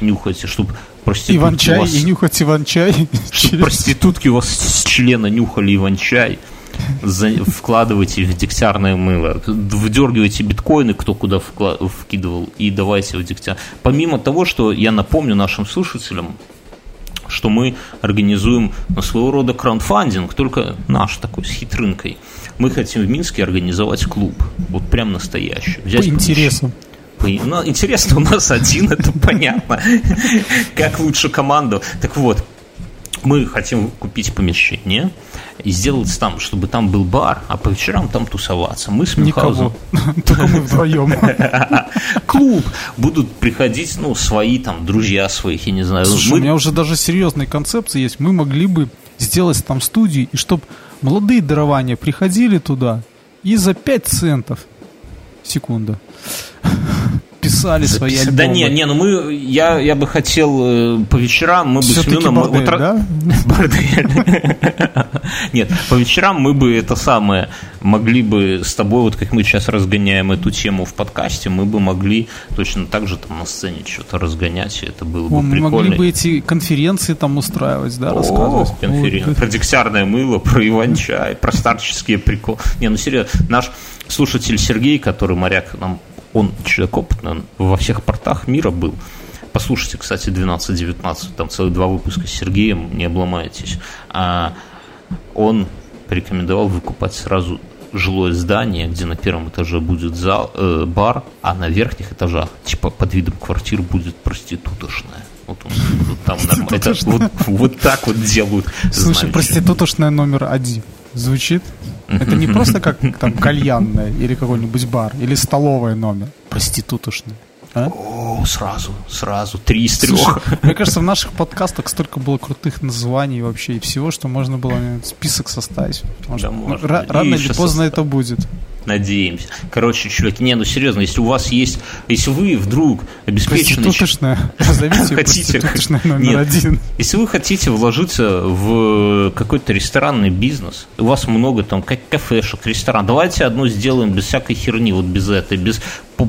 нюхать, чтобы проститутки Иван-чай вас... и нюхать Иван-чай. (laughs) Чтобы проститутки у вас с члена нюхали Иван-чай. За... Вкладывайте в дегтярное мыло, выдергивайте биткоины, кто куда вкла... вкидывал, и давайте в дегтяр. Помимо того, что я напомню нашим слушателям, что мы организуем ну, своего рода краундфандинг, только наш такой, с хитрынкой. Мы хотим в Минске организовать клуб, вот прям настоящий. Взять По интересам. Ну, интересно, у нас один, (laughs) это понятно. Как лучше команду. Так вот, мы хотим купить помещение и сделать там, чтобы там был бар, а по вечерам там тусоваться. Мы с Мюнхгаузом... (laughs) Только мы вдвоем. (laughs) Клуб. Будут приходить, ну, свои там друзья своих, я не знаю. Слушай, у меня уже даже серьезные концепции есть. Мы могли бы сделать там студии, и чтобы молодые дарования приходили туда и за 5 центов. Секунда писали Запис... свои альбомы. Да не, не, ну мы, я, я бы хотел э, по вечерам, мы бы с Люном... Бордель, вот, да? (laughs) (laughs) Нет, по вечерам мы бы это самое могли бы с тобой, вот как мы сейчас разгоняем эту тему в подкасте, мы бы могли точно так же там на сцене что-то разгонять, и это было бы О, мы прикольно. могли бы эти конференции там устраивать, да, рассказывать. Конференции. Про дегтярное мыло, (laughs) про Иван-чай, про старческие приколы. Не, ну серьезно, наш слушатель Сергей, который моряк нам он человек опытный, во всех портах мира был. Послушайте, кстати, 12-19, там целых два выпуска с Сергеем, не обломайтесь. А он порекомендовал выкупать сразу жилое здание, где на первом этаже будет зал, э, бар, а на верхних этажах, типа под видом квартир, будет проститутошная. Вот он вот там нормально. Это вот, вот так вот делают. Слушай, знаете. проститутошная номер один. Звучит? Это не просто как там кальянная или какой-нибудь бар, или столовая номер. Проститутошная. А? О, сразу, сразу, три из трех. Мне кажется, в наших подкастах столько было крутых названий вообще и всего, что можно было список составить. Да, можно. Рано или поздно это будет. Надеемся. Короче, чуваки, не, ну серьезно, если у вас есть, если вы вдруг обеспечены... Проституточная. (laughs) Назовите хотите, номер нет, один. Если вы хотите вложиться в какой-то ресторанный бизнес, у вас много там как кафешек, ресторан, давайте одну сделаем без всякой херни, вот без этой, без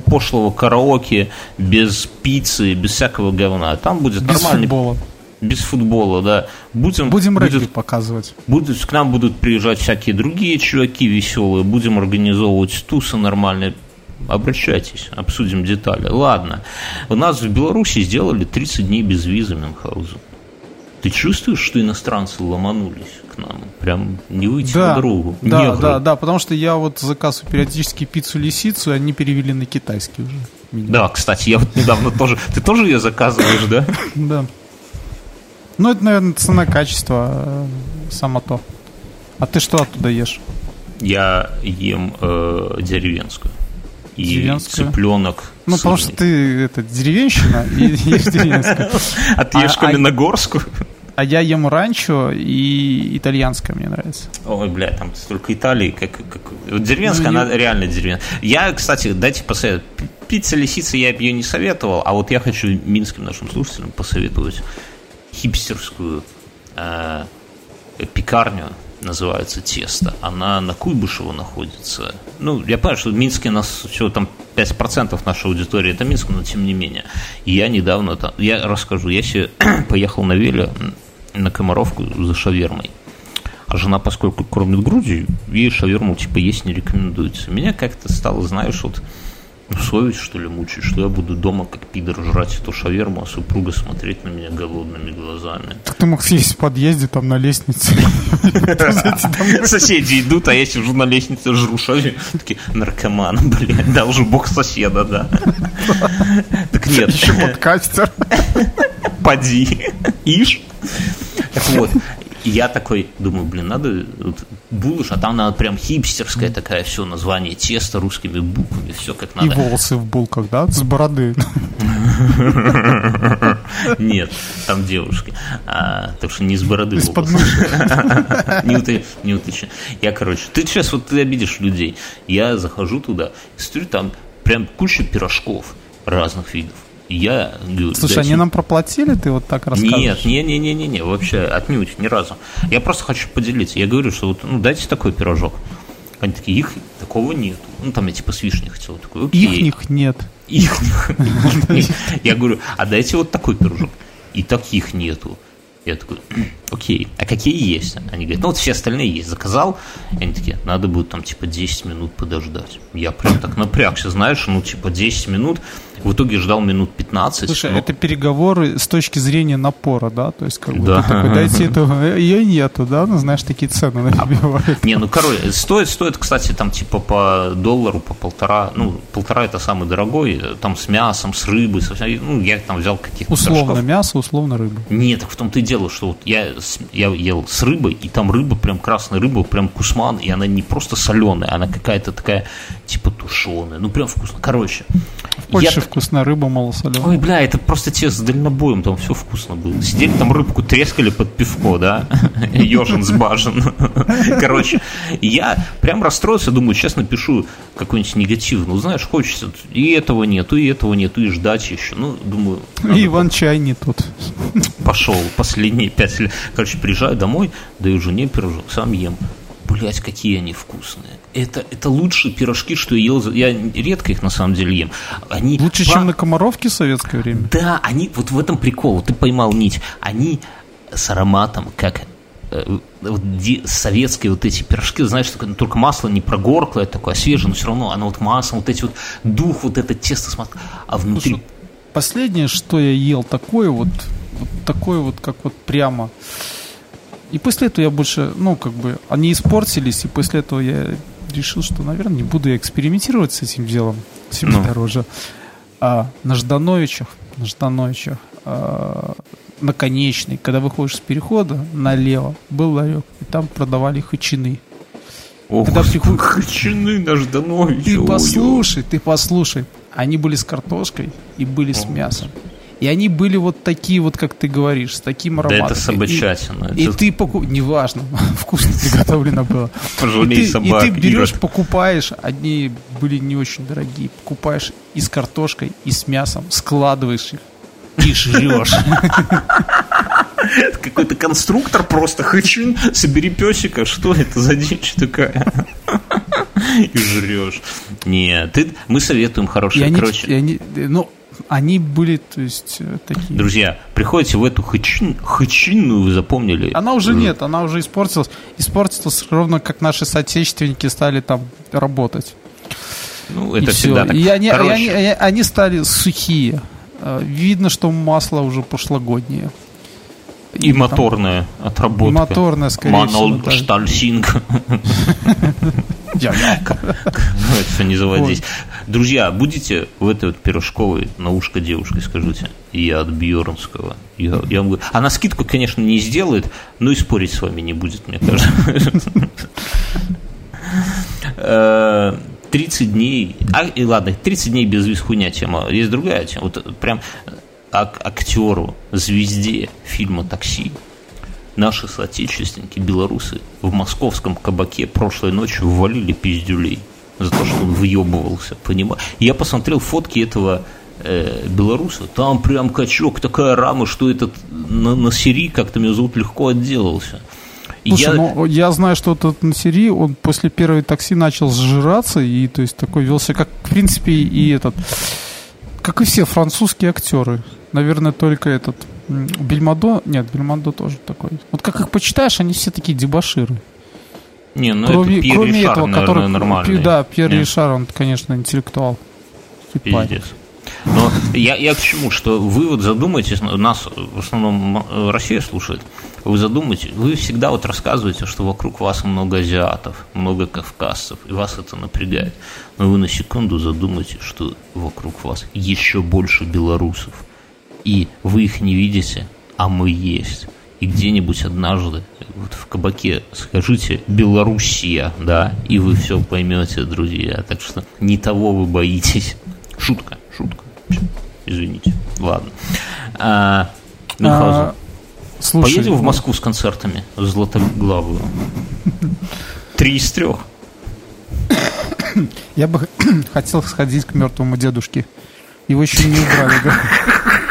пошлого караоке, без пиццы, без всякого говна. Там будет без нормальный... Футбола без футбола, да. Будем, будем будет, регби показывать. Будет, к нам будут приезжать всякие другие чуваки веселые, будем организовывать тусы нормальные. Обращайтесь, обсудим детали. Ладно. У нас в Беларуси сделали 30 дней без визы Мюнхгаузен. Ты чувствуешь, что иностранцы ломанулись к нам? Прям не выйти да, на дорогу. Да, Негры. да, да, потому что я вот заказываю периодически пиццу-лисицу, и они перевели на китайский уже. Меня. Да, кстати, я вот недавно тоже... Ты тоже ее заказываешь, да? (laughs) Да. Ну, это, наверное, цена качество э, само то. А ты что оттуда ешь? Я ем э, деревенскую. И деревенскую? цыпленок. Ну, потому что ты это деревенщина и (laughs) ешь деревенскую. (laughs) А ты ешь а, а каменногорскую? А я ем ранчо и итальянская мне нравится. Ой, бля, там столько Италии, как, как... Вот деревенская, ну, она я... реально деревенская. Я, кстати, дайте посоветовать. Пицца лисица я бы ее не советовал, а вот я хочу минским нашим слушателям посоветовать хипстерскую э, пекарню, называется Тесто. Она на Куйбышево находится. Ну, я понимаю, что в Минске нас всего там 5% нашей аудитории это Минск, но тем не менее. Я недавно там, я расскажу, я себе (clears throat) поехал на веле на Комаровку за шавермой. А жена, поскольку кормит грудью, ей шаверму типа есть не рекомендуется. Меня как-то стало, знаешь, вот ну, совесть, что ли, мучить, что я буду дома как пидор жрать эту шаверму, а супруга смотреть на меня голодными глазами. Так ты мог съесть в подъезде, там, на лестнице. (laughs) Соседи идут, а я сижу на лестнице, жру шаверму. Такие, наркоман, блядь, да, уже бог соседа, да. Так нет. Еще подкастер. Поди. Ишь. Так вот, и я такой думаю, блин, надо вот, булыш, а там надо прям хипстерская такая все название теста русскими буквами, все как надо. И волосы в булках, да? С бороды. Нет, там девушки. А, так что не с бороды. Из подмышки. Не уточняю. Я, короче, ты сейчас вот ты обидишь людей. Я захожу туда, смотрю, там прям куча пирожков разных видов я. Слушай, они нам проплатили, ты вот так рассказываешь? Нет, не, не, не, не, не, вообще отнюдь, ни разу. Я просто хочу поделиться. Я говорю, что вот, ну, дайте такой пирожок. Они такие, их такого нет. Ну, там я типа с вишней хотел. Такой, Окей. Их нет. Их (laughs) (laughs) Я говорю, а дайте вот такой пирожок. И таких нету. Я такой, окей, а какие есть? Они говорят, ну вот все остальные есть. Заказал, они такие, надо будет там типа 10 минут подождать. Я прям так напрягся, знаешь, ну типа 10 минут, в итоге ждал минут 15. Слушай, но... это переговоры с точки зрения напора, да? То есть, как бы да. ты такой, дайте эту, ее нету, да? Ну, знаешь, такие цены набивают. А, не, ну, короче, стоит, стоит, кстати, там типа по доллару, по полтора, ну, полтора это самый дорогой, там с мясом, с рыбой, со ну, я там взял каких-то Условно пирожков. мясо, условно рыба. Нет, так в том-то и дело, что вот я, я ел с рыбой, и там рыба, прям красная рыба, прям кусман, и она не просто соленая, она какая-то такая, типа тушеная, ну, прям вкусно. Короче. В Польше я... вкусная рыба малосоленая. Ой, бля, это просто те с дальнобоем, там все вкусно было. Сидели там рыбку, трескали под пивко, да? (laughs) Ежин с бажен. (laughs) Короче, я прям расстроился, думаю, сейчас напишу какой-нибудь негатив. Ну, знаешь, хочется, и этого нету, и этого нету, и ждать еще. Ну, думаю... И Иван-чай не тут. Пошел последние пять лет. Короче, приезжаю домой, даю жене пирожок, сам ем блять, какие они вкусные. Это, это лучшие пирожки, что я ел. Я редко их на самом деле ем. Они Лучше, по... чем на Комаровке в советское время? Да, они, вот в этом прикол, ты поймал нить. Они с ароматом, как э, вот, советские вот эти пирожки, знаешь, только, только масло не прогорклое такое, а свежее, но все равно оно вот масло, вот эти вот дух, вот это тесто с маслом, а внутри... Слушай, последнее, что я ел такое вот, вот такое вот, как вот прямо и после этого я больше, ну, как бы, они испортились, и после этого я решил, что, наверное, не буду я экспериментировать с этим делом, себе ну. дороже. А на Ждановичах, на Ждановичах, а, наконечный, когда выходишь с перехода налево, был ларек, и там продавали хачины. Ох, когда приход... хачины на Ждановича. Ты послушай, ты послушай. Они были с картошкой и были с мясом. И они были вот такие вот, как ты говоришь, с таким ароматом. Да это собачатина. И, это... и ты покуп... Неважно, (laughs) вкусно приготовлено было. Пожалей собак. И ты берешь, покупаешь, одни были не очень дорогие, покупаешь и с картошкой, и с мясом, складываешь их и жрешь. (laughs) Какой-то конструктор просто хочу, собери песика, что это за дичь такая? (laughs) И жрешь. Нет, ты, мы советуем хорошие, короче. ну, они были, то есть, э, такие... Друзья, приходите в эту хачин, хачинную, вы запомнили? Она уже нет, она уже испортилась. Испортилась ровно как наши соотечественники стали там работать. Ну, это и всегда все. так. И они, и они, они стали сухие. Э, видно, что масло уже прошлогоднее. И, моторная там, отработка. И моторная, скорее Манол всего. Штальсинг. Все не заводить. Друзья, будете в этой вот пирожковой на ушко девушкой, скажите, я от Бьернского. Я, я вам говорю, она скидку, конечно, не сделает, но и спорить с вами не будет, мне кажется. 30 э, дней, а, и ладно, 30 дней без виз хуйня тема. Есть другая тема. Вот прям ак- актеру, звезде фильма «Такси», наши соотечественники, белорусы, в московском кабаке прошлой ночью ввалили пиздюлей за то, что он выебывался, понимаешь? Я посмотрел фотки этого э, белоруса, там прям качок, такая рама, что этот на, на Сири, как-то меня зовут, легко отделался. Слушай, я... ну я знаю, что этот на Сири, он после первой такси начал сжираться, и то есть такой велся, как в принципе и этот, как и все французские актеры. Наверное, только этот Бельмадо, нет, Бельмадо тоже такой. Вот как их почитаешь, они все такие дебаширы. Не, ну кроме, это Пьер кроме Ришар, этого, наверное, который, нормальный. Да, Пьер Нет. Ришар, он, конечно, интеллектуал. Пиздец. Но я, я к чему, что вы вот задумайтесь, нас в основном Россия слушает, вы задумайтесь, вы всегда вот рассказываете, что вокруг вас много азиатов, много кавказцев, и вас это напрягает. Но вы на секунду задумайтесь, что вокруг вас еще больше белорусов, и вы их не видите, а мы есть. И где-нибудь однажды вот в кабаке скажите «Белоруссия», да, и вы все поймете, друзья. Так что не того вы боитесь. Шутка, шутка. Извините. Ладно. А, а, слушай, поедем в Москву с концертами в Златоглавую. Три из трех. Я бы (coughs) хотел сходить к мертвому дедушке. Его еще не убрали, да? (laughs)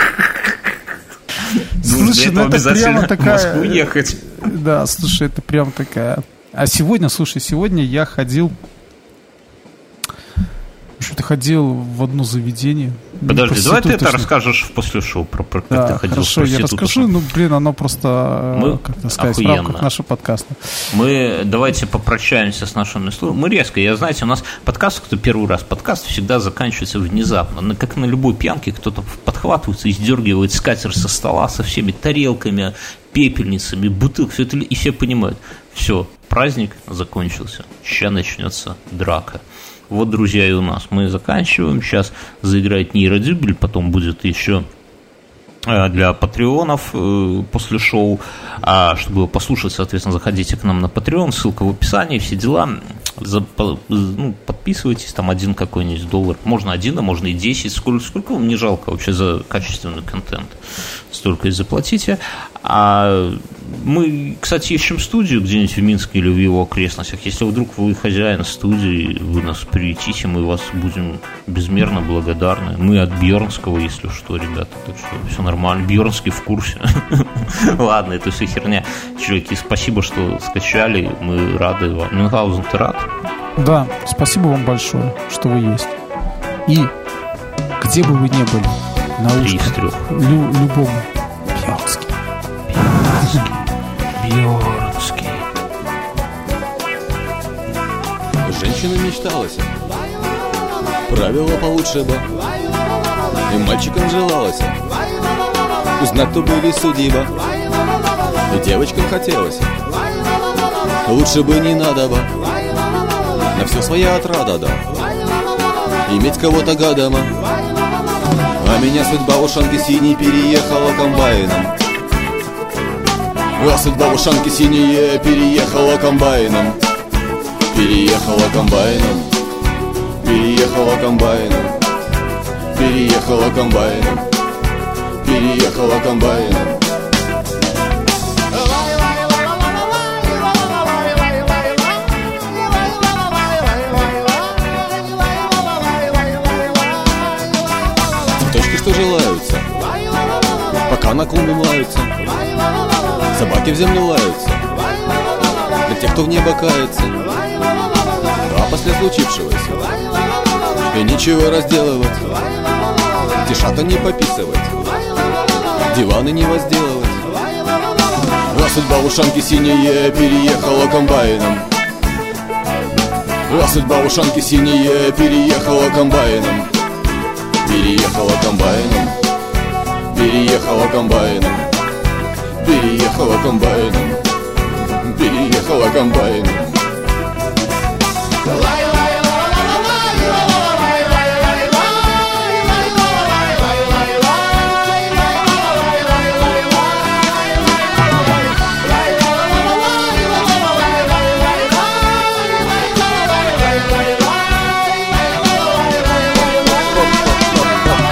Слушай, ну это прямо такая... в Москву ехать. Да, слушай, это прям такая... А сегодня, слушай, сегодня я ходил что-то ходил в одно заведение. Подожди, давай ты это расскажешь после шоу про, про как да, ты ходил хорошо, я расскажу. Ну, блин, оно просто, Мы, как сказать, охуенно. в рамках нашего подкаста. Мы давайте попрощаемся с нашими слушателями. Мы резко, я знаете, у нас подкаст, кто первый раз, подкаст всегда заканчивается внезапно. Как на любой пьянке, кто-то подхватывается и сдергивает скатер со стола со всеми тарелками, пепельницами, бутылками, все это, и все понимают, все, праздник закончился, сейчас начнется драка. Вот, друзья, и у нас. Мы заканчиваем. Сейчас заиграет нейродюбель, потом будет еще э, для патреонов э, после шоу. А чтобы послушать, соответственно, заходите к нам на Patreon, ссылка в описании, все дела. Ну, подписывайтесь, там один какой-нибудь доллар. Можно один, а можно и десять. Сколько, сколько вам не жалко вообще за качественный контент? Столько и заплатите. А мы, кстати, ищем студию где-нибудь в Минске или в его окрестностях. Если вдруг вы хозяин студии, вы нас приютите, мы вас будем безмерно благодарны. Мы от Бьернского, если что, ребята. Так что все нормально. Бьернский в курсе. (laughs) Ладно, это все херня. Чуваки, спасибо, что скачали. Мы рады вам. Мюнхгаузен, ты рад? Да, спасибо вам большое, что вы есть. И где бы вы ни были, на. Лю- любому Бьернский. Бьернский. Женщина мечталась. Правила получше бы. И мальчикам желалось. Узнать, кто были судьба. И девочкам хотелось. Лучше бы не надо бы. На все своя отрада, да. Иметь кого-то гадома. А меня судьба в ушанке синей переехала комбайном. А судьба в ушанке синие переехала комбайном. Переехала комбайном. Переехала комбайном. Переехала комбайном. Переехала комбайном. Точки, что желаются Пока на клумбе млаются Собаки в землю лаются. Для тех, кто в небо кается. А после случившегося И ничего разделывать. Тишата не пописывать. Диваны не возделывать. А судьба в ушанке синие переехала комбайном. А судьба в ушанке синие переехала комбайном. Переехала комбайном. Переехала комбайном Переехала комбайном Переехала комбайном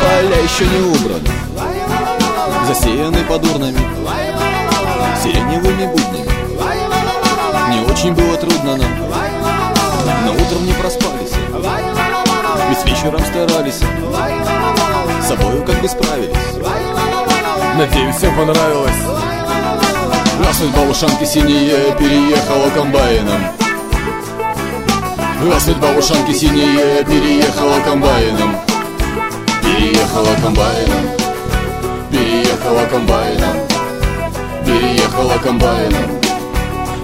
Поля еще не убраны. Засеяны под урнами сиреневыми буднями Не очень было трудно нам. Но утром не проспались. Ведь вечером старались. С собою как бы справились. Надеюсь, всем понравилось. Судьба в ушанке синие переехала комбайном. Судьба в ушанке синие переехала комбайном. Переехала комбайном. Переехала комбайном Переехала комбайном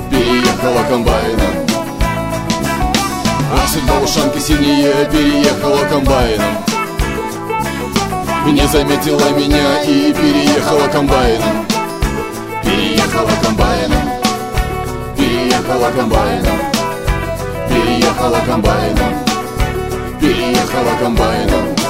Переехала комбайном А судьба ушанки синие переехала комбайном Не заметила меня и переехала комбайном. Переехала комбайном. Переехала комбайном. Переехала комбайном. Переехала комбайном